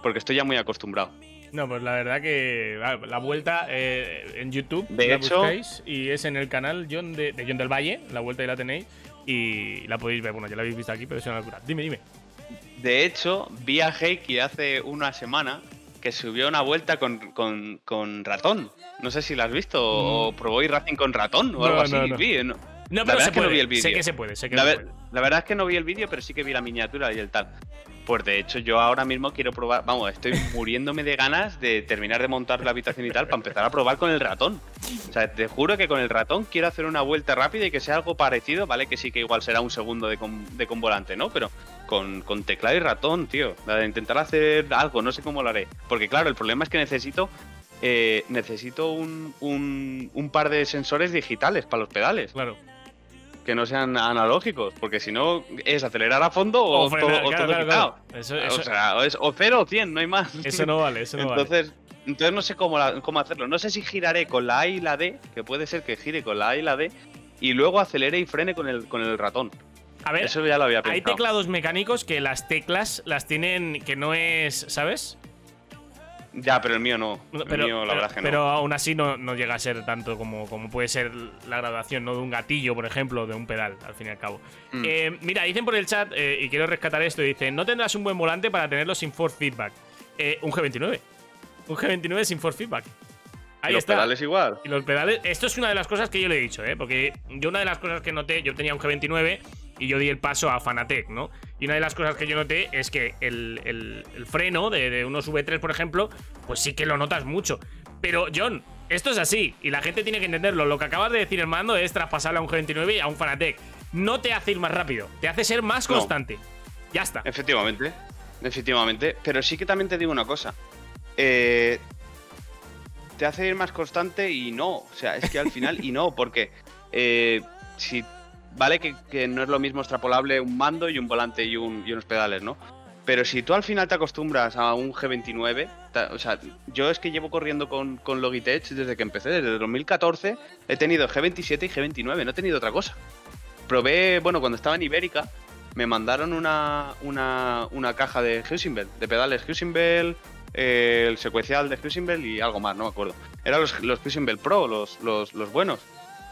porque estoy ya muy acostumbrado. No, pues la verdad que la vuelta eh, en YouTube De la hecho- buscáis y es en el canal John de, de John del Valle, la vuelta y la tenéis y la podéis ver. Bueno, ya la habéis visto aquí, pero es una locura. Dime, dime. De hecho, vi a Heiki hace una semana que subió una vuelta con, con- con ratón. No sé si la has visto o probó ir Racing con ratón o No, algo así. no, no. Vi, ¿no? Pero verdad se es que no puede. vi el sé que se puede, sé que La, ver- puede. la verdad es que no vi el vídeo, pero sí que vi la miniatura y el tal. Pues de hecho, yo ahora mismo quiero probar. Vamos, estoy muriéndome de ganas de terminar de montar la habitación y tal para empezar a probar con el ratón. O sea, te juro que con el ratón quiero hacer una vuelta rápida y que sea algo parecido, ¿vale? Que sí que igual será un segundo de con, de con volante, ¿no? Pero con, con teclado y ratón, tío. De intentar hacer algo, no sé cómo lo haré. Porque claro, el problema es que necesito. eh, necesito un, un, un par de sensores digitales para los pedales Claro. Que no sean analógicos, porque si no es acelerar a fondo o, frenar, todo, o claro, todo claro, quitado. claro. Eso, eso- O sea, o, es, o cero o 100, no hay más. eso no vale, eso no vale. entonces, entonces no sé cómo, la- cómo hacerlo. No sé si giraré con la A y la D, que puede ser que gire con la A y la D, y luego acelere y frene con el, con el ratón. A ver, Eso ya lo había hay pensado. teclados mecánicos que las teclas las tienen que no es, ¿sabes? Ya, pero el mío no. El Pero, mío, la pero- que pero no. aún así no, no llega a ser tanto como, como puede ser la graduación, ¿no? De un gatillo, por ejemplo, de un pedal, al fin y al cabo. Mm. Eh, mira, dicen por el chat, eh, y quiero rescatar esto, dicen, no tendrás un buen volante para tenerlo sin force feedback. Eh, un G29. Un G29 sin force feedback. Ahí Y los está. pedales igual. Y los pedales, esto es una de las cosas que yo le he dicho, ¿eh? Porque yo una de las cosas que noté, yo tenía un G29 y yo di el paso a Fanatec, ¿no? Y una de las cosas que yo noté es que el, el- el freno de, de unos V3, por ejemplo, pues sí que lo notas mucho. Pero, John, esto es así y la gente tiene que entenderlo. Lo que acabas de decir, hermano, es traspasarle a un G29 y a un Fanatec. No te hace ir más rápido, te hace ser más No. constante. Ya está. Efectivamente, efectivamente. Pero sí que también te digo una cosa. Eh, te hace ir más constante y no. O sea, es que al final y no, porque eh, si vale que, no es lo mismo extrapolable un mando y un volante y, un- y unos pedales, ¿no? Pero si tú al final te acostumbras a un G29, ta- o sea, yo es que llevo corriendo con, Logitech desde que empecé, desde el 2014, he tenido G27 y G29, no he tenido otra cosa. Probé, bueno, cuando estaba en Ibérica, me mandaron una, una, una caja de Husimbel, de pedales Husimbel, eh, el secuencial de Husimbel y algo más, no me acuerdo. Eran los, los Pro, los, los, los buenos.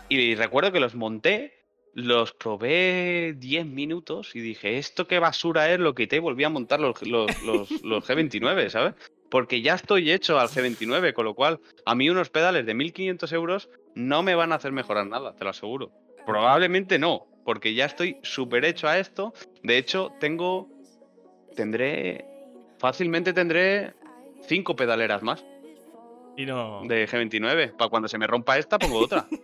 Y recuerdo que los monté, los probé 10 minutos y dije, ¿esto qué basura es? Lo quité y volví a montar los, los, los, los G29, ¿sabes? Porque ya estoy hecho al G29, con lo cual a mí unos pedales de 1500 euros no me van a hacer mejorar nada, te lo aseguro. Probablemente no, porque ya estoy súper hecho a esto. De hecho, tengo. Tendré. Fácilmente tendré cinco pedaleras más Y no. de G29. Para cuando se me rompa esta, pongo otra.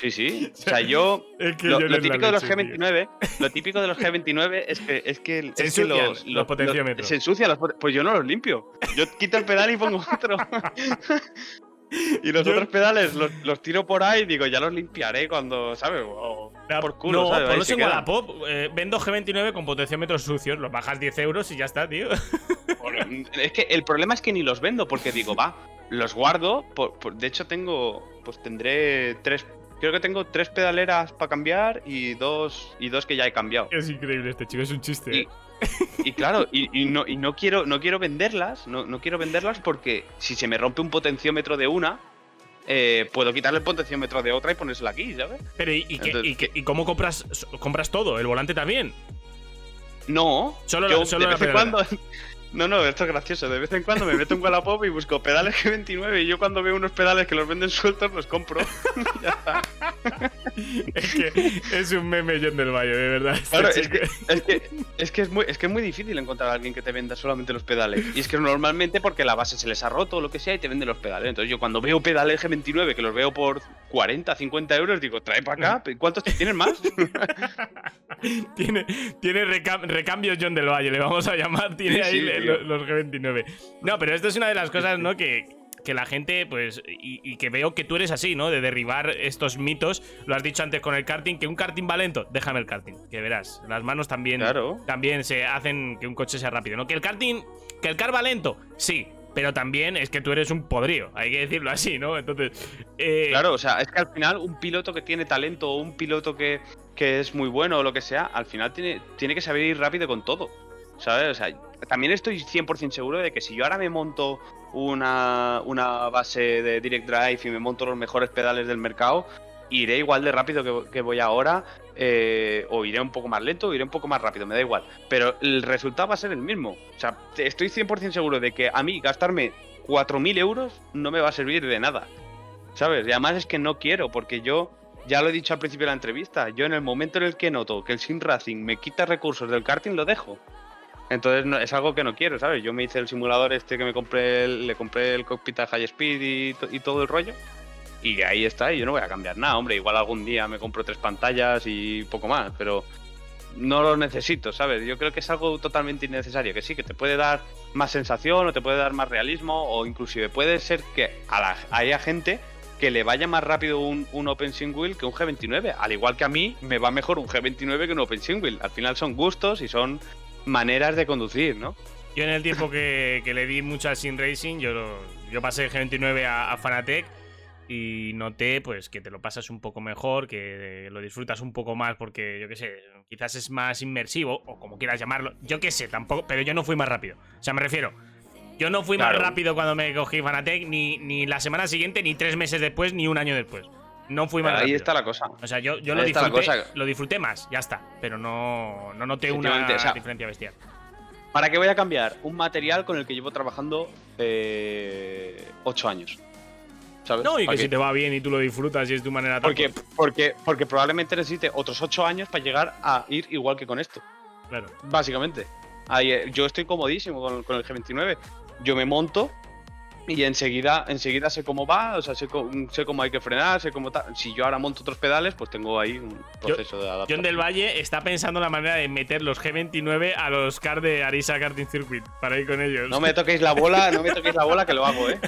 Sí, sí. O sea, yo. Es que Lo, John lo típico de los leche, tío. G29, lo típico de los G29 es que, es que, Se es que los, los potenciómetros. se ensucian los Pues yo no los limpio. Yo quito el pedal y pongo otro. y los Yo- otros pedales los, los tiro por ahí y digo, ya los limpiaré cuando, ¿sabes? O- por culo, no, ¿sabes? Ponlos se en. Wallapop. Eh, vendo G29 con potenciómetros sucios, los bajas 10 euros y ya está, tío. Es que el problema es que ni los vendo porque digo, va, los guardo. por- por- de hecho, tengo, pues tendré tres, creo que tengo tres pedaleras para cambiar y dos y dos que ya he cambiado. es increíble este chico, es un chiste. Y, eh. Y claro, y, y no, y no quiero, no quiero venderlas, no, no quiero venderlas porque si se me rompe un potenciómetro de una, eh, puedo quitarle el potenciómetro de otra y ponérsela aquí, ¿sabes? Pero ¿y, entonces- cómo compras, compras todo? ¿El volante también? No, Solo la- solo de la vez en pedalera. cuando. No, no, esto es gracioso. De vez en cuando me meto en Wallapop y busco pedales G29 y yo cuando veo unos pedales que los venden sueltos los compro. ya está. Es que es un meme John del Valle, de verdad. Este Claro, es que, es, que, es, que es, muy, es que es muy difícil encontrar a alguien que te venda solamente los pedales. Y es que normalmente porque la base se les ha roto o lo que sea y te venden los pedales. Entonces yo cuando veo pedales G29 que los veo por 40, 50 euros, digo, trae para acá. ¿Cuántos te tienen más? tiene tiene recam- recambios John del Valle, le vamos a llamar. Tiene Sí, ahí sí, le- los G29. No, pero esto es una de las cosas, ¿no? Que, que la gente, pues, y, y que veo que tú eres así, ¿no? De derribar estos mitos. Lo has dicho antes con el karting, que un karting va lento. Déjame el karting, que verás. Las manos también, Claro. también se hacen que un coche sea rápido, ¿no? Que el karting, que el car va lento, sí. Pero también es que tú eres un podrío, hay que decirlo así, ¿no? Entonces, eh, Claro, o sea, es que al final un piloto que tiene talento o un piloto que, que es muy bueno o lo que sea, al final tiene, tiene que saber ir rápido con todo. ¿Sabes? O sea, también estoy 100% seguro de que si yo ahora me monto una, una base de Direct Drive y me monto los mejores pedales del mercado, iré igual de rápido que, voy ahora, eh, o iré un poco más lento, o iré un poco más rápido, me da igual. Pero el resultado va a ser el mismo. O sea, estoy 100% seguro de que a mí gastarme 4.000 euros no me va a servir de nada. ¿Sabes? Y además es que no quiero, porque yo, ya lo he dicho al principio de la entrevista, yo en el momento en el que noto que el Sim Racing me quita recursos del karting, lo dejo. Entonces no- es algo que no quiero, ¿sabes? Yo me hice el simulador este que me compré, le compré el cockpit a High Speed y, y todo el rollo. Y ahí está, y yo no voy a cambiar nada, hombre. Igual algún día me compro tres pantallas y poco más, pero no lo necesito, ¿sabes? Yo creo que es algo totalmente innecesario, que sí, que te puede dar más sensación o te puede dar más realismo o inclusive puede ser que a la, haya gente que le vaya más rápido un, un Open Wheel que un G29, al igual que a mí me va mejor un G29 que un Open Wheel. Al final son gustos y son maneras de conducir, ¿no? Yo en el tiempo que, que le di mucha sin racing, yo, yo pasé G29 a, a Fanatec y noté pues que te lo pasas un poco mejor, que lo disfrutas un poco más porque yo qué sé, quizás es más inmersivo o como quieras llamarlo. Yo qué sé, tampoco, pero yo no fui más rápido. O sea, me refiero, yo no fui Claro. más rápido cuando me cogí Fanatec ni, ni la semana siguiente, ni tres meses después, ni un año después. No fui más Ahí rápido. está la cosa. O sea, yo, yo lo, disfruté, cosa. lo disfruté más, ya está. Pero no, no noté una o sea, diferencia bestial. ¿Para qué voy a cambiar un material con el que llevo trabajando eh, ocho años? ¿Sabes? No, y ¿Para que qué? si te va bien y tú lo disfrutas y es tu manera Porque, porque, porque probablemente necesite otros ocho años para llegar a ir igual que con esto. claro. Básicamente. Ahí, eh, yo estoy comodísimo con, con el G29. Yo me monto y enseguida, enseguida sé cómo va, o sea, sé, sé cómo hay que frenar, sé cómo tal. Si yo ahora monto otros pedales, pues tengo ahí un proceso de adaptación. John del Valle está pensando la manera de meter los G29 a los cars de Arisa Karting Circuit para ir con ellos. No me toquéis la bola, no me toquéis la bola que lo hago, ¿eh?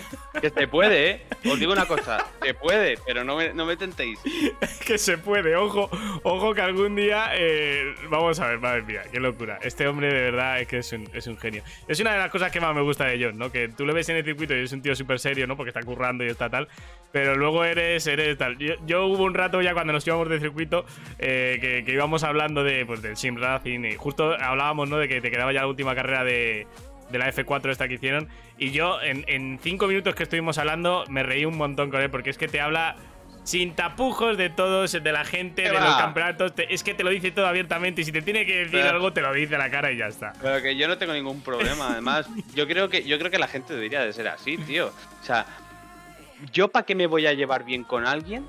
Que se puede, ¿eh? Os digo una cosa, se puede, pero no me, no me tentéis. que se puede, ojo, ojo que algún día eh, vamos a ver, madre mía, qué locura. Este hombre de verdad es que es un, es un genio. Es una de las cosas que más me gusta de John, ¿no? Que tú lo ves en el circuito y es un tío súper serio, ¿no? Porque está currando y está tal. Pero luego eres, eres tal. Yo, hubo un rato ya cuando nos íbamos de circuito eh, que, íbamos hablando de, pues, del Sim Racing y justo hablábamos, ¿no? De que te quedaba ya la última carrera de, de la F4 esta que hicieron. Y yo, en cinco minutos que estuvimos hablando, me reí un montón con él porque es que te habla sin tapujos de todos, de la gente, ¿Qué de va? los campeonatos. te- es que te lo dice todo abiertamente y si te tiene que decir Pero- algo, te lo dice a la cara y ya está. Pero que yo no tengo ningún problema. Además, yo creo que yo creo que la gente debería de ser así, tío. O sea, yo para qué me voy a llevar bien con alguien,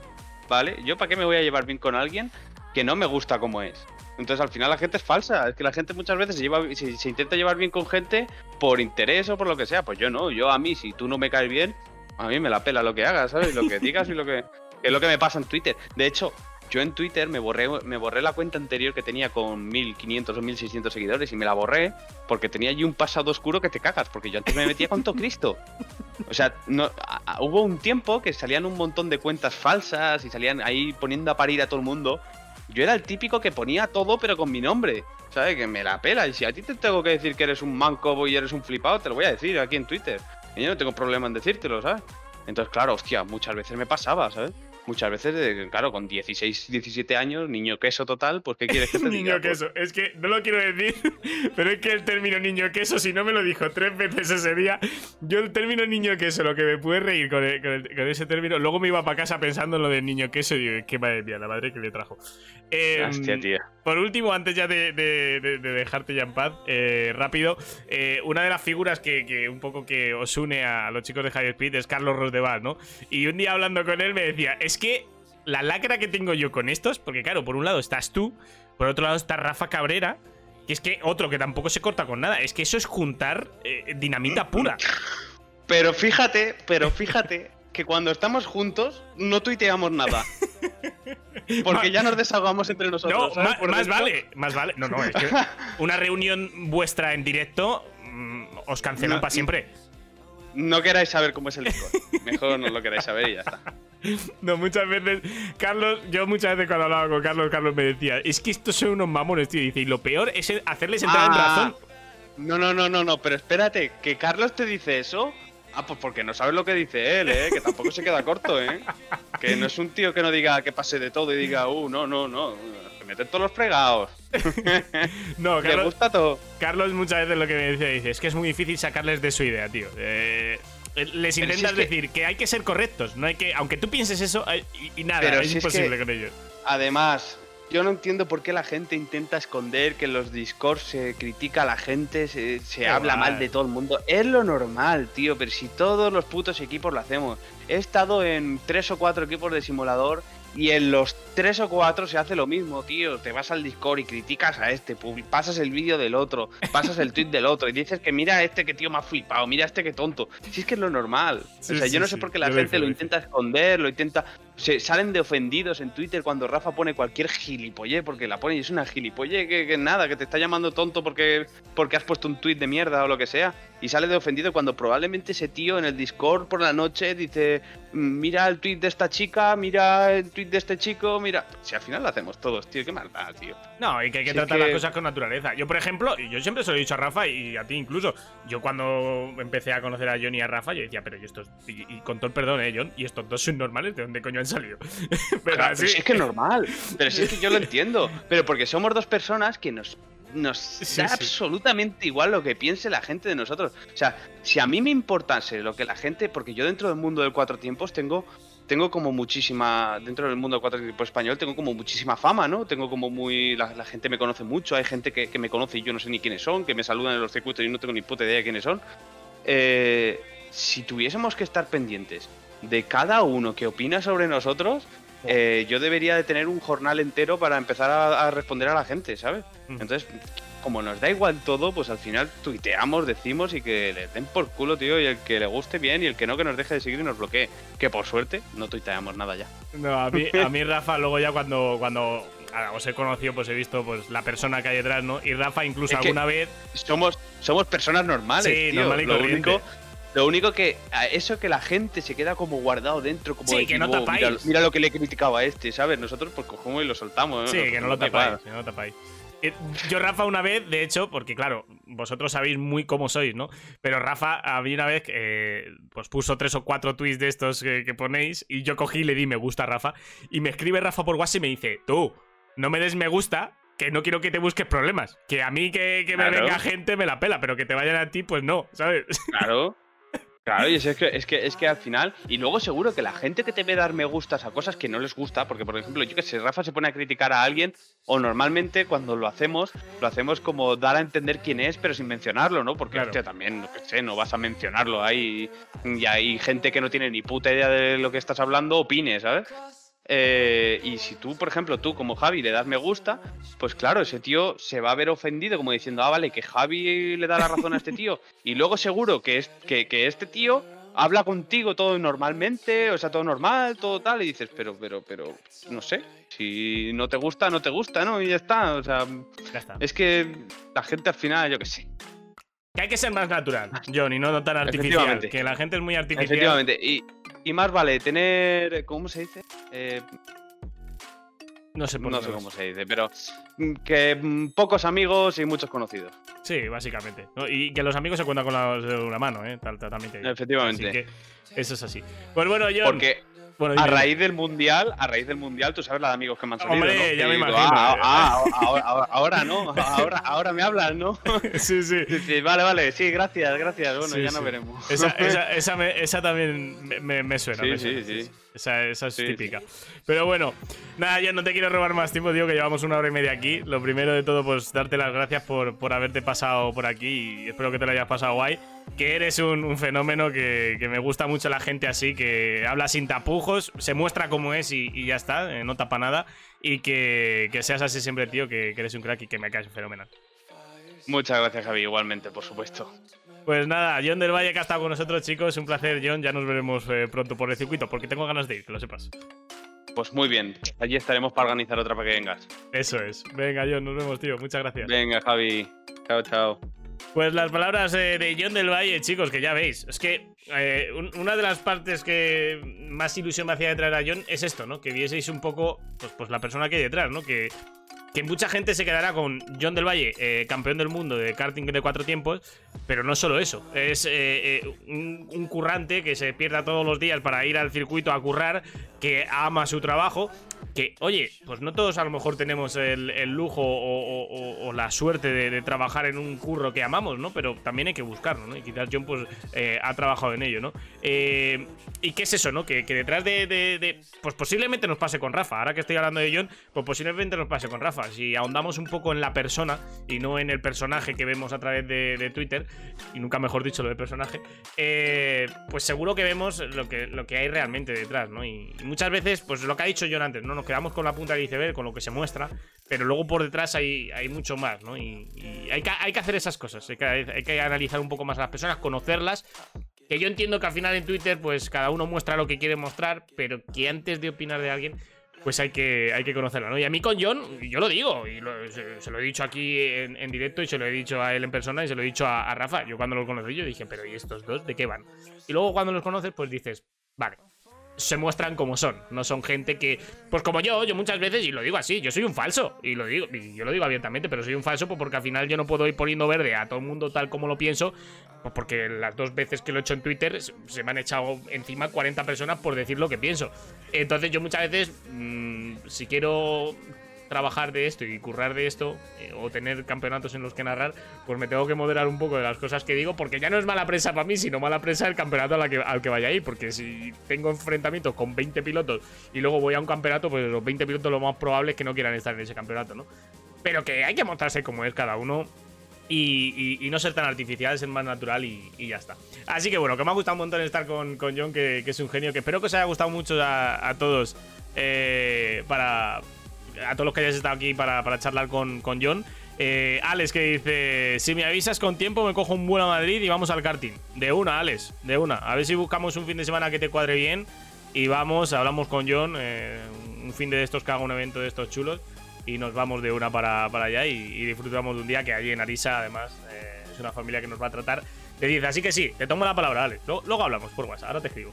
¿vale? Yo para qué me voy a llevar bien con alguien que no me gusta como es. Entonces al final la gente es falsa. Es que la gente muchas veces se, lleva, se, se intenta llevar bien con gente por interés o por lo que sea. Pues yo no. Yo a mí, si tú no me caes bien, a mí me la pela lo que hagas, ¿sabes? Lo que digas y lo que, es lo que me pasa en Twitter. De hecho, yo en Twitter me borré, me borré la cuenta anterior que tenía con 1500 o 1600 seguidores y me la borré porque tenía allí un pasado oscuro que te cagas, porque yo antes me metía con todo Cristo. O sea, no, hubo un tiempo que salían un montón de cuentas falsas y salían ahí poniendo a parir a todo el mundo. Yo era el típico que ponía todo pero con mi nombre, ¿sabes? Que me la pela. Y si a ti te tengo que decir que eres un manco y eres un flipado, te lo voy a decir aquí en Twitter. Y yo no tengo problema en decírtelo, ¿sabes? Entonces, claro, hostia, muchas veces me pasaba, ¿sabes? Muchas veces, claro, con 16, 17 años, niño queso total, pues ¿qué quieres que te niño diga? Pues queso. Es que no lo quiero decir, pero es que el término niño queso, si no me lo dijo tres veces ese día, yo el término niño queso, lo que me pude reír con, el- con el- con ese término, luego me iba para casa pensando en lo del niño queso y digo, qué madre mía, la madre que le trajo. Eh, Hostia, tío. Por último, antes ya de, de- de- de dejarte ya en paz, eh, rápido, eh, una de las figuras que, que un poco que os une a los chicos de High Speed es Carlos Rosdeval, ¿no? Y un día hablando con él me decía, es que la lacra que tengo yo con estos, porque claro, por un lado estás tú, por otro lado está Rafa Cabrera, que es que otro que tampoco se corta con nada, es que eso es juntar eh, dinamita pura. Pero fíjate, pero fíjate que cuando estamos juntos no tuiteamos nada. Porque ya nos desahogamos entre nosotros. No, más dentro. vale, más vale. No, no, es que una reunión vuestra en directo mm, os cancelan No, para siempre. No queráis saber cómo es el Discord. Mejor no lo queráis saber y ya está. No, muchas veces, Carlos, yo muchas veces cuando hablaba con Carlos, Carlos me decía, es que estos son unos mamones, tío. Dice, y lo peor es hacerles entrar en Ah, razón. No, no, no, no, no, pero espérate, que Carlos te dice eso. Ah, pues porque no sabes lo que dice él, ¿eh? Que tampoco se queda corto, ¿eh? Que no es un tío que no diga que pase de todo y diga, uh, no, no, no. Se meten todos los fregados. No, Carlos, gusta todo. Carlos muchas veces lo que me decía, dice, es que es muy difícil sacarles de su idea, tío. Eh, les si intentas decir que hay que ser correctos, no hay que, aunque tú pienses eso, hay- y, y nada, Pero es si es imposible que- con ellos. Además, yo no entiendo por qué la gente intenta esconder que en los Discord se critica a la gente, se, se Qué habla guay. mal de todo el mundo. Es lo normal, tío, pero si todos los putos equipos lo hacemos. He estado en tres o cuatro equipos de simulador y en los tres o cuatro se hace lo mismo, tío. Te vas al Discord y criticas a este, pasas el vídeo del otro, pasas el tweet del otro y dices que mira a este que tío me ha flipado, mira a este que tonto. Si es que es lo normal. Sí, o sea, sí, yo no sí. sé por qué la Yo gente lo lo intenta esconder, lo intenta se salen de ofendidos en Twitter cuando Rafa pone cualquier gilipollez, porque la pone y es una gilipollez que, que nada, que te está llamando tonto porque, porque has puesto un tweet de mierda o lo que sea. Y sale de ofendido cuando probablemente ese tío en el Discord por la noche dice, "Mm, mira el tweet de esta chica, mira el tweet de este chico, mira... Si al final lo hacemos todos, tío, qué maldad, tío. No, y que hay que Si es tratar que- las cosas con naturaleza. Yo, por ejemplo, y yo siempre se lo he dicho a Rafa y a ti incluso, yo cuando empecé a conocer a John y a Rafa, yo decía, pero yo estos, y, y con todo el perdón, eh, John, y estos dos son normales, ¿de dónde coño han salido? pero Claro, así, pero si es que es normal. Pero si es que yo lo entiendo. Pero porque somos dos personas que nos, nos Sí, da sí. absolutamente igual lo que piense la gente de nosotros. O sea, si a mí me importase lo que la gente. Porque yo dentro del mundo del cuatro tiempos tengo. Tengo como muchísima. Dentro del mundo del cuatro tiempos español tengo como muchísima fama, ¿no? Tengo como muy. La, la gente me conoce mucho. Hay gente que, que me conoce y yo no sé ni quiénes son. Que me saludan en los circuitos y no tengo ni puta idea de quiénes son. Eh, si tuviésemos que estar pendientes de cada uno que opina sobre nosotros, eh, yo debería de tener un jornal entero para empezar a, a responder a la gente, ¿sabes? Mm. Entonces, como nos da igual todo, pues al final tuiteamos, decimos y que le den por culo, tío, y el que le guste bien y el que no, que nos deje de seguir y nos bloquee. Que por suerte no tuiteamos nada ya. No, a mí, a mí Rafa, luego ya cuando, cuando os he conocido, pues he visto pues la persona que hay detrás, ¿no? Y Rafa incluso Es alguna vez. Somos, somos personas normales, Sí, tío. normal y lo corriente. único, lo único que eso que la gente se queda como guardado dentro, como Sí, que no "Oh, tapáis". mira, mira lo que le he criticado a este, ¿sabes? Nosotros pues cogemos y lo soltamos. Sí, ¿no? que no lo Da tapáis, igual. que no lo tapáis. Eh, Yo, Rafa, una vez, de hecho, porque claro, vosotros sabéis muy cómo sois, ¿no? Pero Rafa, había una vez que eh, pues puso tres o cuatro tweets de estos que, que ponéis y yo cogí y le di me gusta a Rafa. Y me escribe Rafa por WhatsApp y me dice, tú, no me des me gusta, que no quiero que te busques problemas. Que a mí que, que me Claro. venga gente me la pela, pero que te vayan a ti, pues no, ¿sabes? Claro. Claro, y es que, es, que, es que al final. Y luego seguro que la gente que te ve dar me gustas a cosas que no les gusta, porque por ejemplo, yo que sé, Rafa se pone a criticar a alguien, o normalmente cuando lo hacemos, lo hacemos como dar a entender quién es, pero sin mencionarlo, ¿no? Porque, Claro. hostia, también, no que sé, no vas a mencionarlo. Hay, y hay gente que no tiene ni puta idea de lo que estás hablando, opine, ¿sabes? Eh, y si tú, por ejemplo, tú como Javi le das me gusta, pues claro, ese tío se va a ver ofendido como diciendo, ah, vale, que Javi le da la razón a este tío. Y luego seguro que, es, que, que este tío habla contigo todo normalmente, o sea, todo normal, todo tal, y dices, pero, pero, pero, no sé, si no te gusta, no te gusta, ¿no? Y ya está, o sea, Ya está. es que la gente al final, yo qué sé. Que hay que ser más natural, John, y no tan artificial. Que la gente es muy artificial. Efectivamente, y, y más vale tener, ¿cómo se dice? Eh, No sé por no sé cómo se dice, pero que pocos amigos y muchos conocidos. Sí, básicamente. ¿no? Y que los amigos se cuentan con la, una mano, ¿eh? Tal, tal, también te digo. Efectivamente. Así que eso es así. Pues bueno, John. Porque, a raíz del mundial, a raíz del mundial, tú sabes la de amigos que me han salido. Hombre, ya me imagino. Ah, ah, ah, ahora, no, ahora, ahora me hablas, ¿no? sí, sí. Vale, vale, sí, gracias, gracias. Bueno, ya nos veremos. Esa, esa, esa, esa también me, me, suena. Sí, sí, sí. Esa, esa es típica. Pero bueno, nada, yo no te quiero robar más tiempo, digo que llevamos una hora y media aquí. Lo primero de todo, pues darte las gracias por, por haberte pasado por aquí y espero que te lo hayas pasado guay. Que eres un, fenómeno que, que, me gusta mucho la gente así, que habla sin tapujos, se muestra como es y, ya está, eh, no tapa nada. Y que, que, seas así siempre, tío, que, que eres un crack y que me caes fenomenal. Muchas gracias, Javi, igualmente, por supuesto. Pues nada, John del Valle que ha estado con nosotros, chicos. Un placer, John. Ya nos veremos eh, pronto por el circuito, porque tengo ganas de ir, que lo sepas. Pues muy bien. Allí estaremos para organizar otra para que vengas. Eso es. Venga, John, nos vemos, tío. Muchas gracias. Venga, Javi. Chao, chao. Pues las palabras eh, de John del Valle, chicos, que ya veis. Es que eh, una de las partes que más ilusión me hacía de traer a John es esto, ¿no? Que vieseis un poco, pues, pues la persona que hay detrás, ¿no? Que que mucha gente se quedará con John del Valle, eh, campeón del mundo de karting de cuatro tiempos, pero no solo eso, es eh, un, currante que se pierda todos los días para ir al circuito a currar, que ama su trabajo, que, oye, pues no todos a lo mejor tenemos el, lujo o, la suerte de, trabajar en un curro que amamos, ¿no? Pero también hay que buscarlo, ¿no? Y quizás John, pues, ha trabajado en ello, ¿no? ¿Y qué es eso, no? Que, detrás de, Pues posiblemente nos pase con Rafa, ahora que estoy hablando de John, pues posiblemente nos pase con Rafa si ahondamos un poco en la persona y no en el personaje que vemos a través de, Twitter, y nunca mejor dicho lo de personaje, eh, pues seguro que vemos lo que, lo que hay realmente detrás, ¿no? Y, muchas veces, pues lo que ha dicho John antes, ¿no? Nos quedamos con la punta del iceberg, con lo que se muestra, pero luego por detrás hay, hay mucho más, ¿no? Y, hay, que, hay, que, hacer esas cosas, hay que, hay que analizar un poco más a las personas, conocerlas que yo entiendo que al final en Twitter, pues cada uno muestra lo que quiere mostrar, pero que antes de opinar de alguien, pues hay que, hay que conocerla, ¿no? Y a mí con John, yo lo digo, y se, lo he dicho aquí en, directo, y se lo he dicho a él en persona, y se lo he dicho a, Rafa. Yo cuando lo conocí, yo dije, pero ¿y estos dos de qué van? Y luego cuando los conoces, pues dices, vale, se muestran como son. No son gente que. Pues como yo, yo muchas veces, y lo digo así, yo soy un falso. Y lo digo, y yo lo digo abiertamente, pero soy un falso pues porque al final yo no puedo ir poniendo verde a todo el mundo tal como lo pienso. Pues porque las dos veces que lo he hecho en Twitter se me han echado encima 40 personas por decir lo que pienso. Entonces yo muchas veces, mm, si quiero trabajar de esto y currar de esto, eh, o tener campeonatos en los que narrar, pues me tengo que moderar un poco de las cosas que digo, porque ya no es mala prensa para mí, sino mala prensa el campeonato al que, al que vaya a ir, porque si tengo enfrentamientos con 20 pilotos y luego voy a un campeonato, pues los 20 pilotos lo más probable es que no quieran estar en ese campeonato, ¿no? Pero que hay que mostrarse como es cada uno. Y, no ser tan artificial, ser más natural y, ya está. Así que bueno, que me ha gustado un montón estar con, con John, que, es un genio, que espero que os haya gustado mucho a, todos eh, para, a todos los que hayáis estado aquí para, charlar con, con John. Eh, Alex que dice, si me avisas con tiempo me cojo un vuelo a Madrid y vamos al karting. De una, Alex, de una. A ver si buscamos un fin de semana que te cuadre bien y vamos, hablamos con John, eh, un fin de estos que haga un evento de estos chulos y nos vamos de una para, allá y, disfrutamos de un día que allí en Arisa además eh, es una familia que nos va a tratar te dice, así que sí, te tomo la palabra, dale. Luego, hablamos por WhatsApp, ahora te escribo.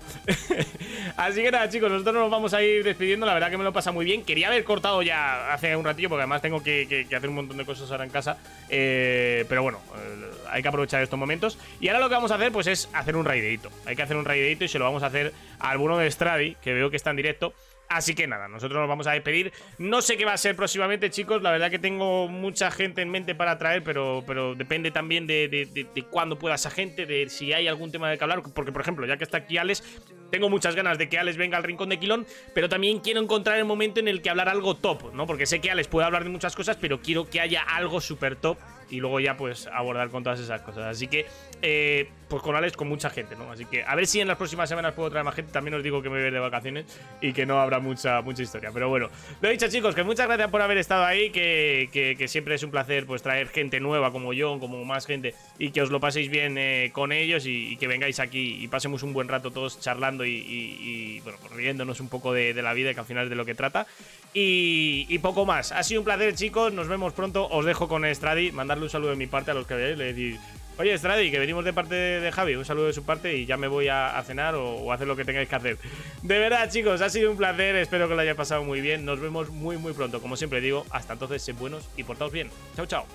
así que nada, chicos, nosotros nos vamos a ir despidiendo. La verdad que me lo pasa muy bien. Quería haber cortado ya hace un ratillo, porque además tengo que, hacer un montón de cosas ahora en casa. Eh, pero bueno, eh, hay que aprovechar estos momentos. Y ahora lo que vamos a hacer, pues es hacer un raideito. Hay que hacer un raideito y se lo vamos a hacer al bueno de Stradi, que veo que está en directo. Así que nada, nosotros nos vamos a despedir. No sé qué va a ser próximamente, chicos. La verdad que tengo mucha gente en mente para traer, pero, pero depende también de, de, cuándo pueda esa gente, de si hay algún tema de que hablar. Porque, por ejemplo, ya que está aquí Alex, tengo muchas ganas de que Alex venga al rincón de Quilón, pero también quiero encontrar el momento en el que hablar algo top, ¿no? Porque sé que Alex puede hablar de muchas cosas, pero quiero que haya algo súper top y luego ya pues abordar con todas esas cosas. Así que, eh, pues con Alex, con mucha gente, ¿no? Así que a ver si en las próximas semanas puedo traer más gente. También os digo que me voy de vacaciones y que no habrá mucha, mucha historia. Pero bueno, lo he dicho chicos, que muchas gracias por haber estado ahí, que, que, siempre es un placer pues traer gente nueva como yo, como más gente, y que os lo paséis bien eh, con ellos y, que vengáis aquí y pasemos un buen rato todos charlando y, bueno, pues riéndonos un poco de, la vida, que al final es de lo que trata. Y, poco más. Ha sido un placer, chicos. Nos vemos pronto. Os dejo con Stradi. Mandarle un saludo de mi parte a los que veáis. Le decís, oye, Stradi, que venimos de parte de Javi, un saludo de su parte y ya me voy a, cenar o, o, hacer lo que tengáis que hacer. De verdad, chicos, ha sido un placer. Espero que lo hayáis pasado muy bien. Nos vemos muy, muy pronto. Como siempre digo, hasta entonces, sed buenos y portaos bien. Chao, chao.